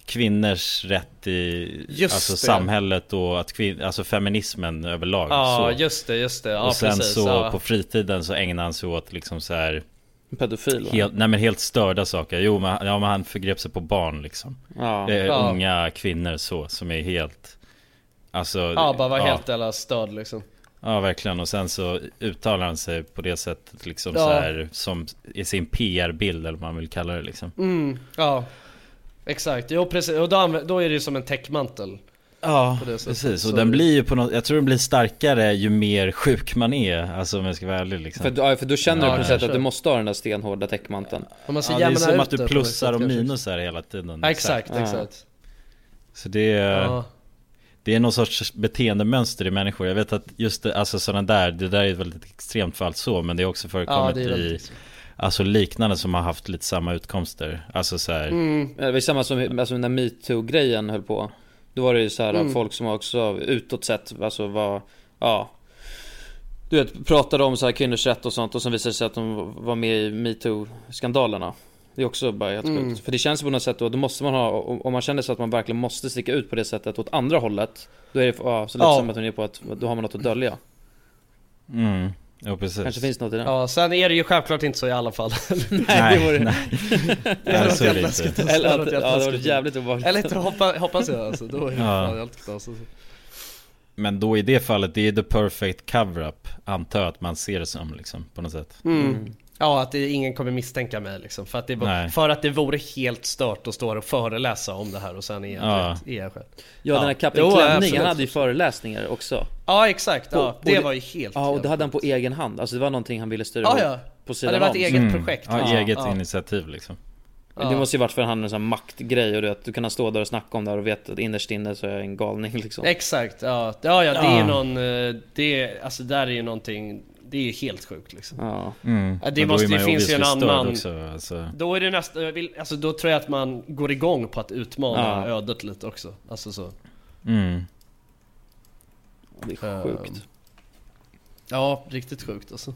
kvinnors rätt i Just alltså, det. samhället och att kvin- alltså feminismen överlag. Ja så. just det, just det, ja och sen precis så ja. på fritiden så ägnar han sig åt liksom så här Pedofil va? helt, nej men helt störda saker. Jo men, ja, men han förgrep sig på barn liksom. Ja Eh, Ja. Unga kvinnor så, som är helt Alltså Ja bara var helt jävla störd liksom Ja verkligen och sen så uttalar han sig på det sättet liksom Ja. så här Som i sin PR-bild eller vad man vill kalla det liksom mm, Ja Exakt, jo precis, och då, då är det ju som en täckmantel Ja, precis. Och Så- den blir ju på något, jag tror den blir starkare ju mer sjuk man är. Alltså om jag ska vara ärlig liksom. För, ja, för då känner Ja, du på något sätt att du måste ha den där stenhårda täckmanteln. Om man Ja, det är jämna som att du plussar något och minusar hela tiden. Ja, Exakt, Ja. exakt. Så det är, Ja. det är någon sorts beteendemönster i människor. Jag vet att just det, alltså sådana där, det där är ett väldigt extremt fall så, men det har också Ja, förekommit det är i väldigt... Alltså liknande som har haft lite samma utkomster. Alltså så här, Mm. Det var samma som alltså, när metoo-grejen höll på. Då var det ju så här Mm. folk som också utåt sett, alltså var, ja Du vet, pratade om så här kvinnors rätt och sånt och sen visade det sig att de var med i metoo-skandalerna Det är också bara helt Mm. sjukt. För det känns på något sätt då, då måste man ha, om om man känner sig att man verkligen måste sticka ut på det sättet åt andra hållet Då är det ja, så lite Ja. som att hon är på att, då har man något att dölja mm, ja precis. Kanske finns något i det Ja, sen är det ju självklart inte så i alla fall. Nej, det vore- nej. Det hade varit så är det jävligt läskigt. Eller att, varit ja det var läskigt. jävligt obehagligt Eller inte hoppa, hoppas jag alltså, då är det Ja. helt alltså. Men då i det fallet, det är the perfect cover-up. Antar jag att man ser det som liksom, på något sätt. Mm. Ja, att det, ingen kommer misstänka mig liksom. För att, det, var- för att det vore helt stört att stå och föreläsa om det här och sen är jag, Ja. är jag själv. Ja, Ja. den här Kapten Jo, Klänning, han hade ju föreläsningar också Ja, exakt. Ja, det, det- var ju helt Ja, och det hade han på egen hand, alltså det var någonting han ville styra Ja, ja. på Ja, sidan det var ett om. eget projekt. Ja, Ja, eget ja. initiativ liksom. Ja. Det måste ju varit för han en sån här maktgrej och du vet, du kan stå där och snacka om det här och vet att innerst inne så är jag en galning liksom Exakt, ja. Ja, ja, det är Ja. någon, eh, det är, alltså där är ju någonting, det är helt sjukt liksom. Ja, Mm. Det måste- det finns ju en annan- Också, alltså. Då är det nästan, vill- alltså då tror jag att man går igång på att utmana Ja. ödet lite också. Alltså så. Mm. det är sjukt Ja, riktigt sjukt alltså.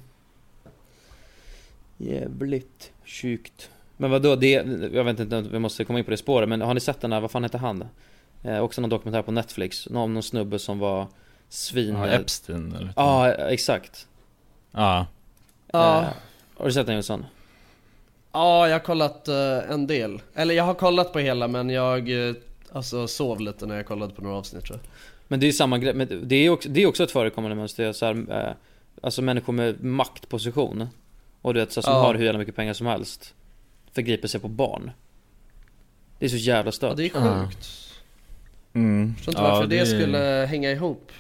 Jävligt sjukt Men vadå, det, jag vet inte, vi måste komma in på det spåret men har ni sett den här, vad fan heter han? Eh, också någon dokumentär på Netflix, någon, om någon snubbe som var svin... Ja, Epstein eller? Ja, exakt Ja. Ja. Eh, Har du sett den Jonsson? Ja, jag har kollat eh, en del. Eller jag har kollat på hela men jag eh, alltså, sov lite när jag kollade på några avsnitt tror jag. Men det är ju samma grej, men det är också, det är också ett förekommande mönster, så här, eh, Alltså människor med maktposition Och du vet, så här, som Ja. har hur jävla mycket pengar som helst Förgriper sig på barn Det är så jävla Ja, stört det är Ja. sjukt. Mm. Jag förstår inte ja, varför det, skulle hänga ihop.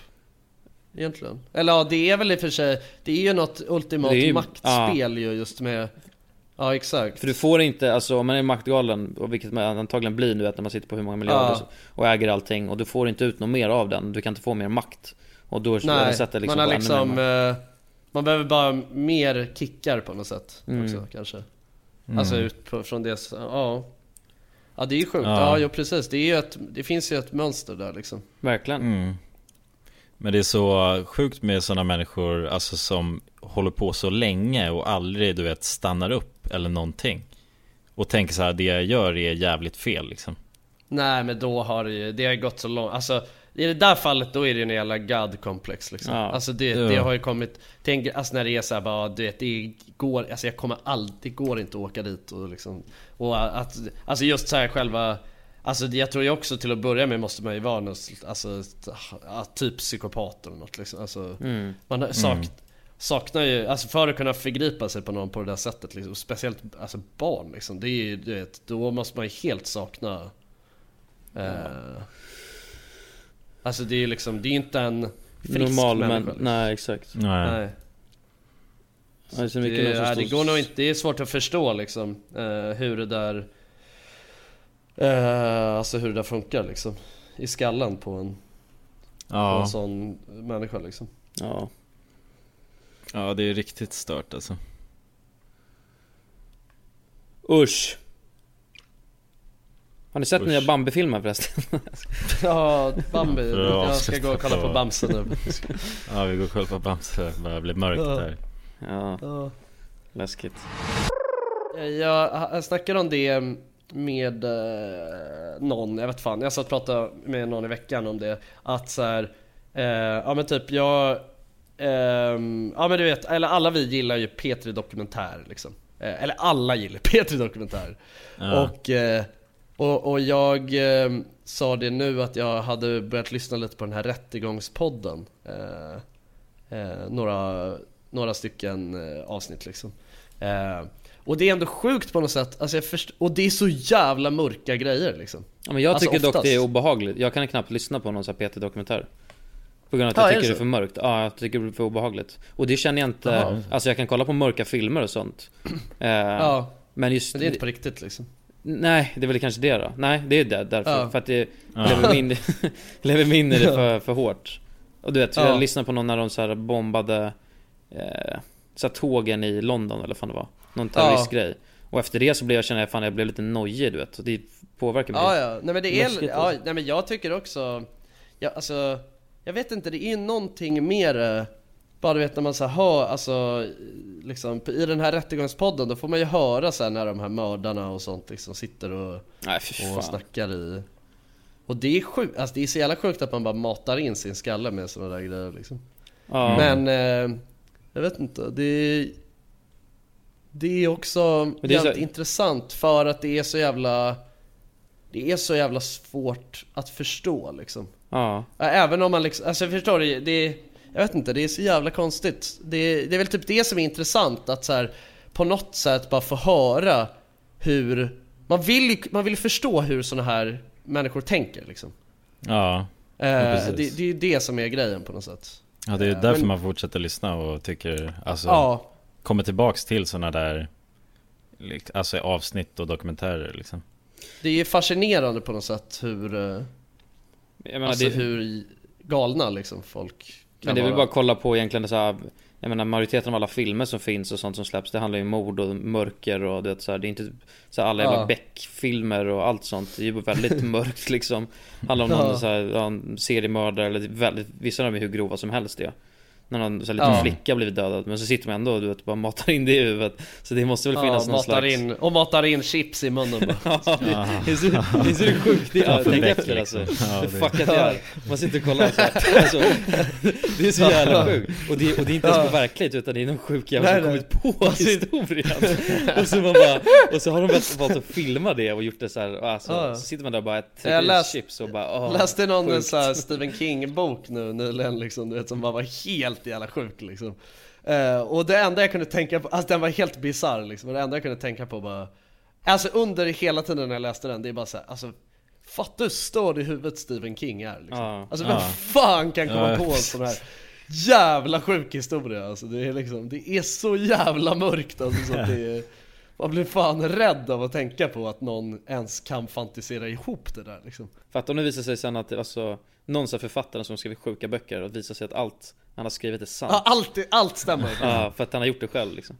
Egentligen. Eller ja, det är väl i och för sig, det är ju något ultimat ju- maktspel ju just med Ja exakt. För du får inte, alltså om man är maktgalen, och vilket man antagligen blir nu att när man sitter på hur många miljarder Ja. och äger allting och du får inte ut något mer av den, du kan inte få mer makt Och då Nej, sätter liksom man har liksom, eh, man behöver bara mer kickar på något sätt Mm. också kanske. Mm. Alltså ut på, från det, så- ja. Ja det är ju sjukt, Ja. ja, ja precis. Det, är ju ett, det finns ju ett mönster där liksom. Verkligen Mm. Men det är så sjukt med sådana människor alltså, som håller på så länge och aldrig du vet stannar upp eller någonting. Och tänker så här, det jag gör är jävligt fel liksom. Nej men då har det ju, det har gått så långt, alltså i det där fallet då är det ju en jävla God-komplex liksom. Ja. Alltså det, det har ju kommit, tänk, alltså när det är såhär bara, du vet det går, alltså jag kommer aldrig, det går inte att åka dit och liksom Och att, alltså just så här själva Alltså jag tror ju också till att börja med måste man ju vara någon, alltså typ psykopat eller något liksom. Alltså, mm. man sak, saknar ju, alltså för att kunna förgripa sig på någon på det där sättet liksom, speciellt alltså barn liksom, det är ju, du vet, då måste man ju helt sakna eh, Alltså det är ju liksom, det är inte en frisk Normal människa men, liksom. nej exakt Nej. Nej. Det är så Det, står- det går nog inte, det är svårt att förstå liksom eh, hur det där eh, Alltså hur det där funkar liksom I skallen på en, på Ja. en sån människa liksom Ja, ja, det är riktigt stört alltså. usch Har ni sett Usch. nya Bambi-filmen förresten? Ja, Bambi, jag ska avsluta gå och kolla på på- Bamse nu Ja, vi går och kollar på Bamse, det börjar bli mörkt Ja. där. Ja, Ja. läskigt Jag, jag snackade om det med eh, någon, jag vet fan, jag satt och pratade med någon i veckan om det Att så här, eh, ja men typ jag ehm, Ja men du vet, eller alla vi gillar ju P3 Dokumentär liksom. Eh, Eller alla gillar P3 Dokumentär. Ja. och, eh, och, och jag eh, sa det nu att jag hade börjat lyssna lite på den här Rättegångspodden eh, eh, några, några stycken eh, avsnitt liksom. Eh, och det är ändå sjukt på något sätt, alltså jag först- och det är så jävla mörka grejer liksom. Ja, men jag Alltså, tycker dock oftast. det är obehagligt. Jag kan knappt lyssna på någon sån här PT-dokumentär. På grund av att Ja, jag det tycker det är för mörkt. Ja, jag tycker det är för obehagligt. Och det känner jag inte, Jaha. alltså jag kan kolla på mörka filmer och sånt. Eh, Ja, Men just men det är inte på riktigt liksom. Nej, det är väl kanske det då. Nej, det är det, därför. Ja. För att det Ja. lever mig in, lever mig in i det för, för hårt. Och du vet, Ja. jag lyssnade på någon när de så här bombade eh, så här tågen i London eller vad fan det var. Någon Ja. terroristgrej. Och efter det så blev jag, känner jag fan jag blev lite nojig du vet. Det påverkar mig. Ja, ja. Nej men det är, Läskigt, ja, alltså. nej men jag tycker också, ja, alltså, jag vet inte, det är någonting mer, eh, bara du vet när man så hör, alltså, liksom, i den här rättegångspodden då får man ju höra sen när de här mördarna och sånt liksom sitter och, Nej och snackar i Och det är sjukt, alltså det är så jävla sjukt att man bara matar in sin skalle med sådana där grejer liksom Ja. Men, eh, jag vet inte, det är Det är också det är så- intressant för att det är så jävla Det är så jävla svårt att förstå liksom. Ja. Ja, Även om man liksom, alltså förstår du, det är, Jag vet inte, det är så jävla konstigt. Det det är väl typ det som är intressant att så här, På något sätt bara få höra hur Man vill man vill förstå hur såna här människor tänker liksom. Ja, eh, precis. det, det är ju det som är grejen på något sätt. Ja det är Eh, därför men- man fortsätter lyssna och tycker, alltså, Ja, kommer tillbaks till sådana där Alltså avsnitt och dokumentärer liksom. Det är ju fascinerande på något sätt hur eh, Jag menar, Alltså det, hur galna liksom folk kan men det är väl bara att kolla på egentligen så här, Jag menar majoriteten av alla filmer som finns och sånt som släpps Det handlar ju om mord och mörker och det, så här, det är inte så här, alla jävla Ja. Beck-filmer och allt sånt. Det är ju väldigt mörkt liksom. Handlar om någon Ja. så här, ja, en seriemördare eller väldigt, Vissa av dem är hur grova som helst det När någon så här, liten Ja. flicka blivit dödad Men så sitter man ändå och du vet, bara matar in det i huvudet. Så det måste väl ja, finnas någon matar slags in, Och matar in chips i munnen bara. Ja, det är så, det är så sjukt det är, för tänk efter liksom. alltså Ja, Hur det- fuckat det är Man sitter och kollar så här, alltså, Det är så jävla sjukt. Och det, och det är inte ens på verklighet utan det är någon sjuk jävel som kommit på historien. Och så man bara, och så har de väl valt att filma det och gjort det så här, och alltså, Ja. så sitter man där och bara äter Jag i läs- chips och bara åh, Läste någon sjukt. så här Stephen King bok nu nyligen liksom, du vet som bara var helt jävla sjuk liksom Eh, Och det enda jag kunde tänka på, alltså den var helt bisarr liksom, och det enda jag kunde tänka på bara Alltså under hela tiden när jag läste den, det är bara så här, alltså Fatta hur störd i huvudet Stephen King är liksom. Ja. Alltså vem Ja. fan kan komma på en sån här jävla sjuk historia alltså det är liksom, det är så jävla mörkt alltså så att det är Man blir fan rädd av att tänka på att någon ens kan fantisera ihop det där liksom Fatta om det visar sig sen att alltså Någon författare som skrivit sjuka böcker och visar sig att allt han har skrivit är sant Ja, allt, allt stämmer. Ja, för att han har gjort det själv liksom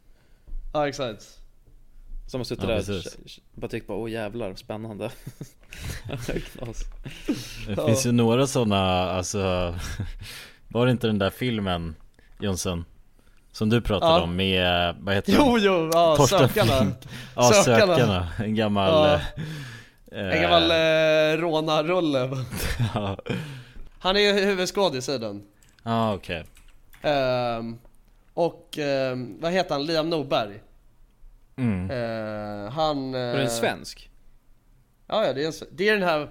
Ja, exakt. Som har suttit Ja, där och bara tyckt bara åh jävlar, spännande. Det finns ju några sådana, alltså Var det inte den där filmen Jonsson? Som du pratade Ja. om med, vad heter Jo, jo, ja, Torsten sökarna. Ja, Sökarna. Sökarna, en gammal Ja. eh, En gammal eh, rånarrulle. Ja, Han är ju huvudskådis i den. Ah, okej Ehm, och ehm, vad heter han? Liam Norberg. mm. Ehm, han... Var det en eh, svensk? Ja, ja, det är, en, det är den här...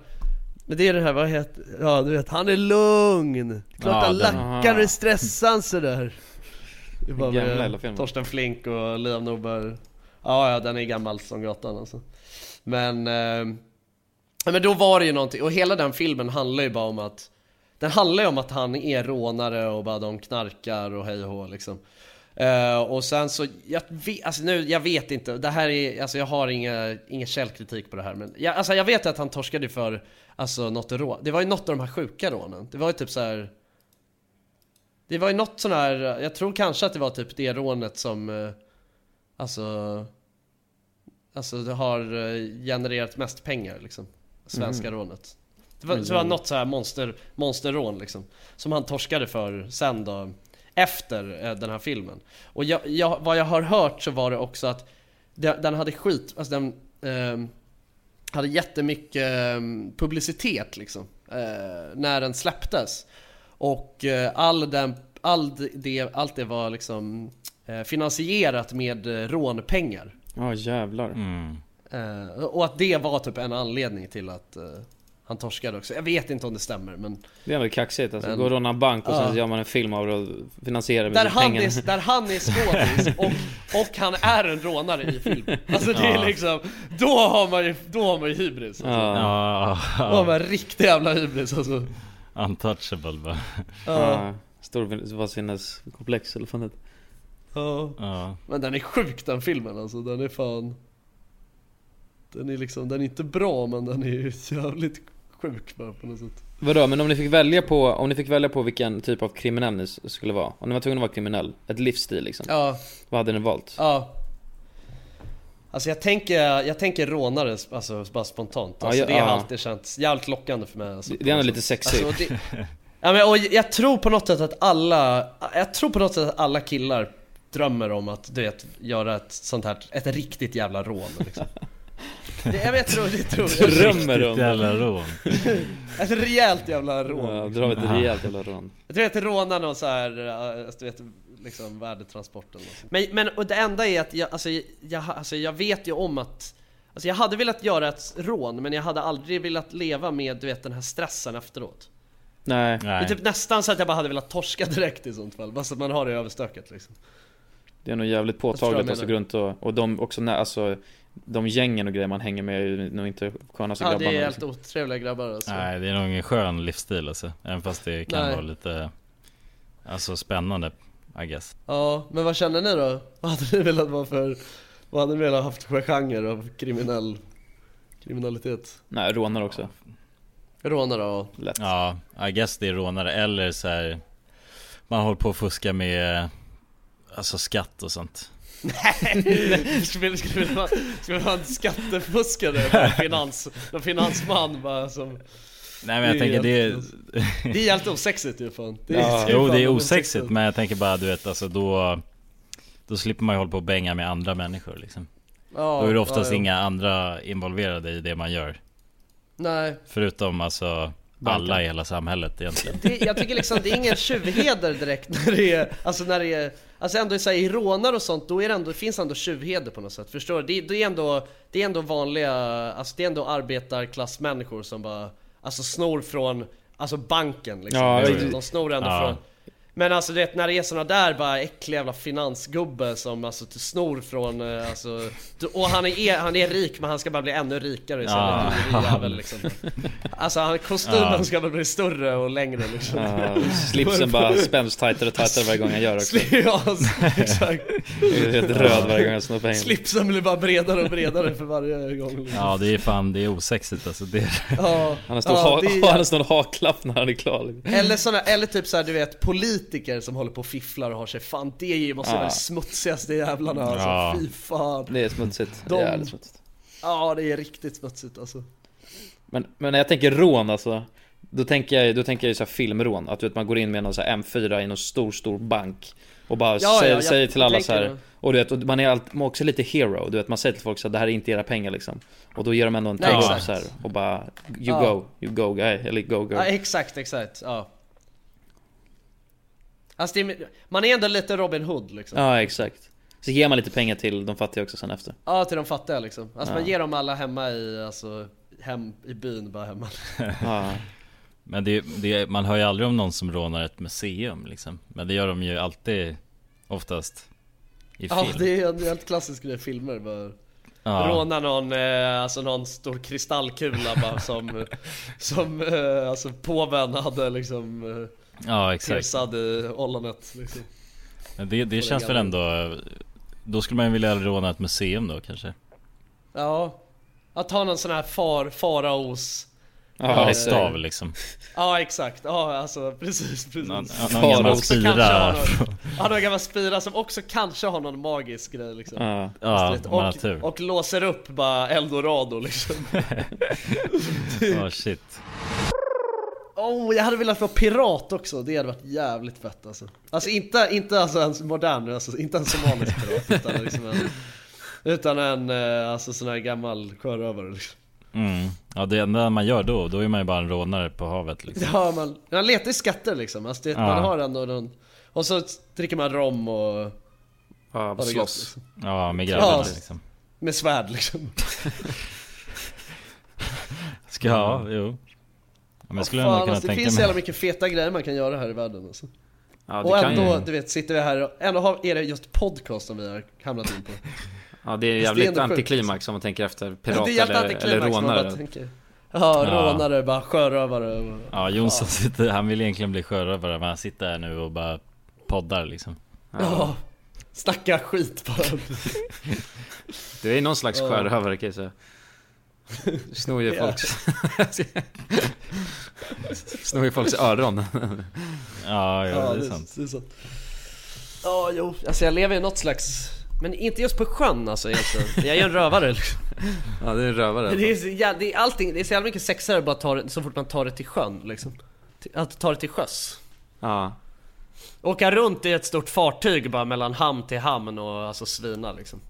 Men det är den här, vad heter... Ja, du vet, han är lugn. Är klart Ja, han lackar och är stressad sådär. Det är bara med. Torsten Flink och Liam Norberg. Ja, ja, den är gammal som gatan alltså. Men... Ja men då var det ju någonting, och hela den filmen handlar ju bara om att Den handlar ju om att han är rånare och bara de knarkar och hej och liksom. Eh, Och sen så, jag vet, alltså nu, jag vet inte, det här är, alltså jag har inga, ingen källkritik på det här men jag, Alltså jag vet att han torskade för, alltså något rån, det var ju något av de här sjuka rånen. Det var ju typ så här. Det var ju något sån här, jag tror kanske att det var typ det rånet som eh, Alltså Alltså det har eh, genererat mest pengar liksom. Svenska rånet Det var, så var något så här monster, monsterrån liksom Som han torskade för sen då Efter eh, den här filmen. Och jag, jag, vad jag har hört så var det också att den, den hade skit, alltså den ehm, Hade jättemycket ehm, publicitet liksom eh, När den släpptes. Och eh, all den, all det, allt det var liksom eh, Finansierat med eh, rånpengar. Ja jävlar. Mm. Eh, och att det var typ en anledning till att, eh, han torskade också. Jag vet inte om det stämmer men Det är väl kaxigt alltså. Men- Gå och råna en bank och sen gör man en film av det och finansierar där med han, pengarna. är, där han är skådis och, och han är en rånare i filmen. Alltså det är liksom, då har man ju, då har man ju hybris alltså. Ja. Då har man riktig jävla hybris alltså. untouchable bara. Ja, Ja. Storvansinneskomplex eller vad fan det. Ja. Men den är sjuk den filmen alltså, den är fan Den är liksom, den är inte bra men den är ju jävligt sjuk bara på något sätt Vadå, men om ni fick välja på, om ni fick välja på vilken typ av kriminell ni skulle vara? Om ni var tvungna att vara kriminell, ett livsstil liksom. Ja, Vad hade ni valt? ja Alltså jag tänker, jag tänker rånare, alltså bara spontant alltså, ja, Det har alltid känts jävligt lockande för mig alltså, Det är ändå lite sexigt. Alltså, det, ja, men, och jag tror på något sätt att alla, jag tror på något sätt att alla killar drömmer om att du vet, göra ett sånt här, ett riktigt jävla rån liksom. det, jag, vet, tror, det tror jag. Drömmer om jävla rån. Ett rejält jävla rån. Ja, dra ett rejält jävla rån. Jag tror att det rånar någon så här, äh, du vet, liksom värdetransport eller något sånt. Men, men och det enda är att jag, alltså, jag, alltså, jag vet ju om att Alltså jag hade velat göra ett rån men jag hade aldrig velat leva med du vet den här stressen efteråt. Nej. Det är typ nästan så att jag bara hade velat torska direkt i sånt fall, bara så att man har det överstökat liksom. Det är nog jävligt påtagligt alltså runt och, och de också när, alltså De gängen och grejer man hänger med är ju nog inte skönaste Ja det grabbarna är helt liksom. otrevliga grabbar alltså. Nej, det är nog ingen skön livsstil alltså. Även fast det kan Nej. vara lite, alltså spännande, I guess. Ja, men vad känner ni då? Vad hade ni velat vara för, vad hade ni velat haft för genre av kriminell kriminalitet? Nej, rånare också. Rånare och Lätt. Ja, I guess det är rånare eller så här. Man håller på att fuska med Alltså skatt och sånt skulle, skulle, vilja- skulle vara en skattefuskare, finans, någon finansman bara som Nej men jag är tänker det är, Det är helt osexigt ju fan. Det Ja. Jo det är osexigt. men jag tänker bara du vet alltså då Då slipper man ju hålla på och bänga med andra människor liksom. Ja, Då är det oftast ja, ja. inga andra involverade i det man gör. Nej, Förutom alltså alla i hela samhället egentligen. Det, jag tycker liksom det är ingen tjuvheder direkt när det är, alltså när det är Alltså ändå så här, i rånar och sånt, då är det ändå, finns ändå tjuvheder på något sätt, förstår du? Det, det är ändå, det är ändå vanliga, alltså det är ändå arbetarklassmänniskor som bara Alltså snor från, alltså banken liksom Ja, Alltså, De snor ändå Ja. från Men alltså du vet när det är såna där bara äckliga jävla finansgubbe som alltså snor från, eh, alltså Och han är, han är rik men han ska bara bli ännu rikare Ja. jävel liksom Alltså han, kostymen Ja. ska bara bli större och längre liksom Ja, slipsen bara spänns tajtare och tajtare varje gång han gör också. Ja, exakt. Jag är helt röd varje gång jag snor pengar. Slipsen blir bara bredare och bredare för varje gång. liksom. Ja det är fan, det är osexigt alltså det är, Ja, Han har stor, ja, ha, han är, haklapp när han är klar. liksom. eller, såna, eller typ såhär du vet politiker som håller på och fifflar och har sig Fan det är ju- måste vara Ja. de smutsigaste jävlarna alltså, Ja. fy fan. Det är smutsigt. De- Jävligt smutsigt. Ja det är riktigt smutsigt alltså. Men, men när jag tänker rån alltså Då tänker jag, då tänker jag ju så här filmrån, att du vet, man går in med någon så här M4 i någon stor, stor bank Och bara Ja, säger, ja, säger till alla så här det. Och du vet, och man är, allt, man är också lite hero, du vet man säger till folk så att det här är inte era pengar liksom Och då ger de ändå en tumme exakt. så här och bara You Ja. go, you go guy, eller go girl Ja exakt, exakt, ja. Alltså det är, man är ändå lite Robin Hood liksom. Ja exakt Så ger man lite pengar till de fattiga också sen efter Ja till de fattiga liksom. Alltså Ja. man ger dem alla hemma i, alltså, hem i byn bara hemma. Ja, Men det, det, man hör ju aldrig om någon som rånar ett museum liksom Men det gör de ju alltid Oftast I film Ja det är en helt klassisk grej, filmer bara. Ja. Råna någon, eh, alltså någon stor kristallkula bara som, som eh, alltså påven hade liksom eh, Ja exakt. Piercad i ollonet. Liksom. Men det, det känns väl ändå Då skulle man ju vilja råna ett museum då kanske. Ja. Att ha någon sån här far, faraos. Ja, Ja, exakt. stav liksom. Ja exakt, ja alltså precis, precis. Någon, Som någon gammal spira. ja, någon gammal spira som också kanske har någon magisk grej liksom. Ja, Ja, och, och låser upp bara eldorado liksom. Ja shit Oh, jag hade velat vara pirat också, det hade varit jävligt fett alltså. Alltså inte, inte alltså en modern, alltså, inte en somalisk pirat utan liksom en Utan en eh, alltså sån här gammal sjörövare liksom. mm. Ja det enda man gör då, då är man ju bara en rånare på havet liksom Ja man, man letar i skatter liksom, alltså det, Ja. man har ändå någon Och så dricker man rom och ja gött slåss liksom. Ja med grabbarna Ja. liksom Med svärd liksom Ska, ja, jo Men jag skulle Fan, kunna alltså, det finns så jävla mycket feta grejer man kan göra här i världen alltså. Ja, Och ändå, ju. du vet, sitter vi här och ändå har, är det just podcast som vi har hamnat in på. Ja, det är Visst, det är jävligt antiklimax om man tänker efter. Pirat det är jävligt eller, eller rånare. Ja, Ja. rånare, bara sjörövare. och- Ja, Jonsson sitter, han vill egentligen bli sjörövare men han sitter här nu och bara poddar liksom. Ja. Snacka skit bara. Du är någon slags Ja. sjörövare kan jag säga. Snor ju folks... Snor ju folks öron. Ja, ja, det är sant. Det är sant. Ja, jo. Alltså jag lever i något slags... Men inte just på sjön alltså egentligen. Jag är ju en rövare liksom. Ja, det är en rövare. Det är, så, ja, det är allting, det är så jävla mycket sexigare bara ta det, så fort man tar det till sjön liksom. Att ta det till sjöss. Ja. Åka runt i ett stort fartyg bara mellan hamn till hamn och alltså svina liksom.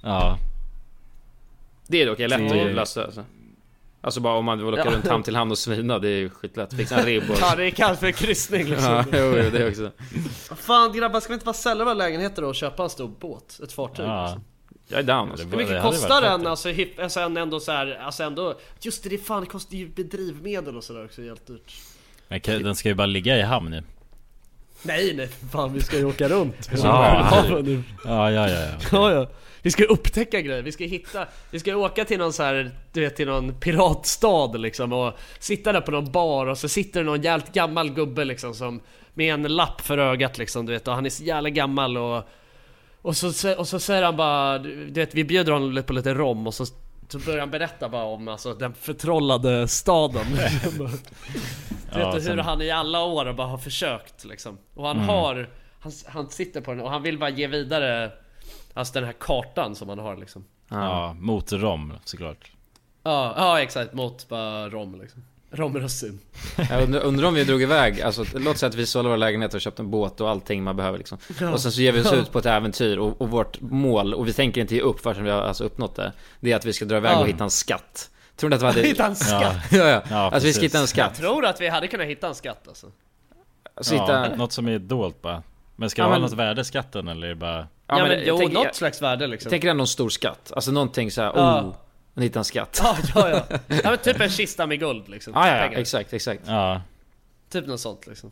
Ja, Det är dock lätt Det är- att lösa alltså. Alltså bara om man vill åka Ja. runt hamn till hamn och svina, det är ju skitlätt. Fixa en ribb och... Ja det är kallt för kryssning liksom. Ja, jo, jo, det också. Fan grabbar, ska vi inte bara sälja våra lägenheter och köpa en stor båt? Ett fartyg ja. liksom. Jag är down alltså. Hur mycket kostar den? Alltså, hip, alltså ändå så här, alltså ändå Just det, det fan det kostar ju drivmedel och sådär också helt dyrt Men den ska ju bara ligga i hamn ju. Nej nej fan vi ska ju åka runt Ja. ja. Ja, ja, ja. ja. ja, ja. Vi ska upptäcka grejer, vi ska hitta Vi ska åka till någon så här, du vet till någon piratstad liksom och Sitta där på någon bar och så sitter det någon jävligt gammal gubbe liksom som Med en lapp för ögat liksom du vet och han är så jävla gammal och Och så, och så säger han bara, du vet vi bjuder honom på lite rom och så så börjar han berätta bara om alltså, den förtrollade staden. Du Ja, vet hur sen- han i alla år bara har försökt liksom. Och han Mm. har han, han sitter på den och han vill bara ge vidare Alltså den här kartan som han har liksom. Ja, mot rom såklart. Ja, ja exakt, mot bara rom liksom Romrussin Jag undrar, undrar om vi drog iväg, alltså låt säga att vi sålde våra lägenheter och köpte en båt och allting man behöver liksom. Och sen så ger vi oss ut på ett äventyr och, och vårt mål, och vi tänker inte ge upp förrän vi har alltså uppnått det. Det är att vi ska dra iväg Ja. och hitta en skatt. Tror ni att vi hade... Hitta en skatt! Ja, ja, ja. Ja, alltså vi ska precis. hitta en Jag skatt. tror att vi hade kunnat hitta en skatt alltså Alltså, ja, hitta... något som är dolt bara. Men ska Ja, det ha men- något värde skatten eller är det bara... Ja, men, jag jo, tänker- något jag- slags värde liksom Jag tänker ändå en stor skatt. Alltså någonting såhär, Ja. oh, man hittar en skatt. Ja, ja, ja. ja men typ en kista med guld liksom Ah, ja, ja, Pengar. exakt, exakt. Ja, Typ något sånt liksom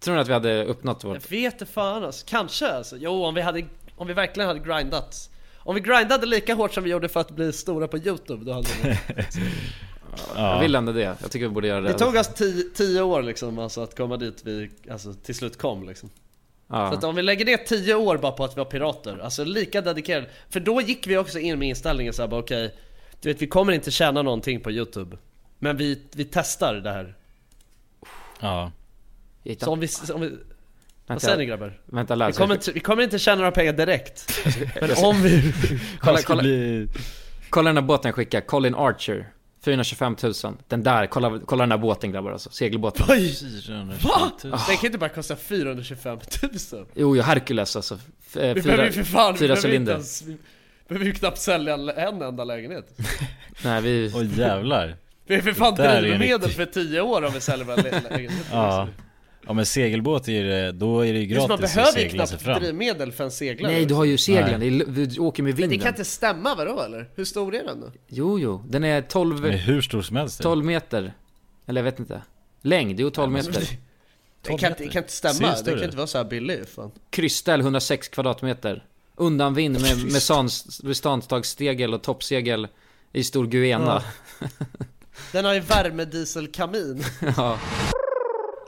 Tror ni att vi hade uppnått vårt... Jag vet inte fan alltså, kanske alltså. Jo om vi hade, om vi verkligen hade grindat Om vi grindade lika hårt som vi gjorde för att bli stora på youtube då hade vi Jag vill ändå det. Jag tycker vi borde göra det. Det tog oss tio, tio år liksom alltså att komma dit vi alltså, till slut kom liksom ja. Så att om vi lägger ner tio år bara på att vi var pirater, alltså lika dedikerade För då gick vi också in med inställningen såhär bara okej Du vet vi kommer inte tjäna någonting på youtube. Men vi, vi testar det här. Ja. Så om vi, om vi vad säger ni grabbar? Vänta, Vi kommer, inte, vi kommer inte tjäna några pengar direkt. Men om vi... Kolla, kolla, bli... kolla den här båten jag skickade, Colin Archer. 425 000 Den där, kolla, kolla den här båten grabbar alltså, segelbåten. Oj! 400 Va? 000. Den kan inte bara kosta 425 000 Jo, jo, Hercules alltså. F- eh, Vi fyra, behöver ju för fan, vi fyra behöver ju inte cylinder. ens, vi behöver ju knappt sälja en enda lägenhet. Nej vi, Åh jävlar. Vi är för fan drivmedel för 10 år om vi säljer våra lä- lägenheter. Ja. Ja men segelbåt är det, då är det ju man gratis att behöver ju segla sig knappt fram. drivmedel för en seglare. Nej du har ju seglen, du åker med Men det vinden. kan inte stämma vadå eller? Hur stor är den då? Jo, jo, den är 12, Den är hur stor som helst. 12 meter. Eller jag vet inte. Längd, jo 12 meter. Det kan, inte- det kan inte stämma, det kan inte vara så här billig fan. Krysställ 106 kvadratmeter Undanvind med, med, sans, med ståndtagsstegel och toppsegel I stor Guena. Den har ju värmedieselkamin. Ja,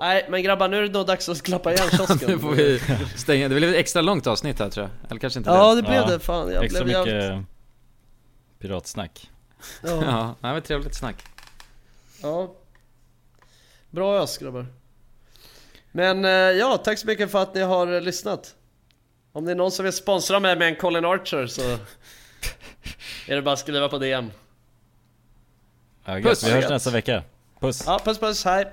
Nej men grabbar nu är det nog dags att klappa igen kiosken. Nu får vi stänga. Det blev ett extra långt avsnitt här tror jag. Eller kanske inte Ja det. det blev Ja. det. Fan, jag Extra blev mycket jävligt piratsnack. ja. Ja, det var ett trevligt snack. Ja. Bra ös grabbar. Men eh, ja, tack så mycket för att ni har eh, lyssnat Om det är någon som vill sponsra mig med en Colin Archer så Är det bara att skriva på DM Ja, Puss. Vi hörs nästa vecka. Puss. Ja, puss puss, hej!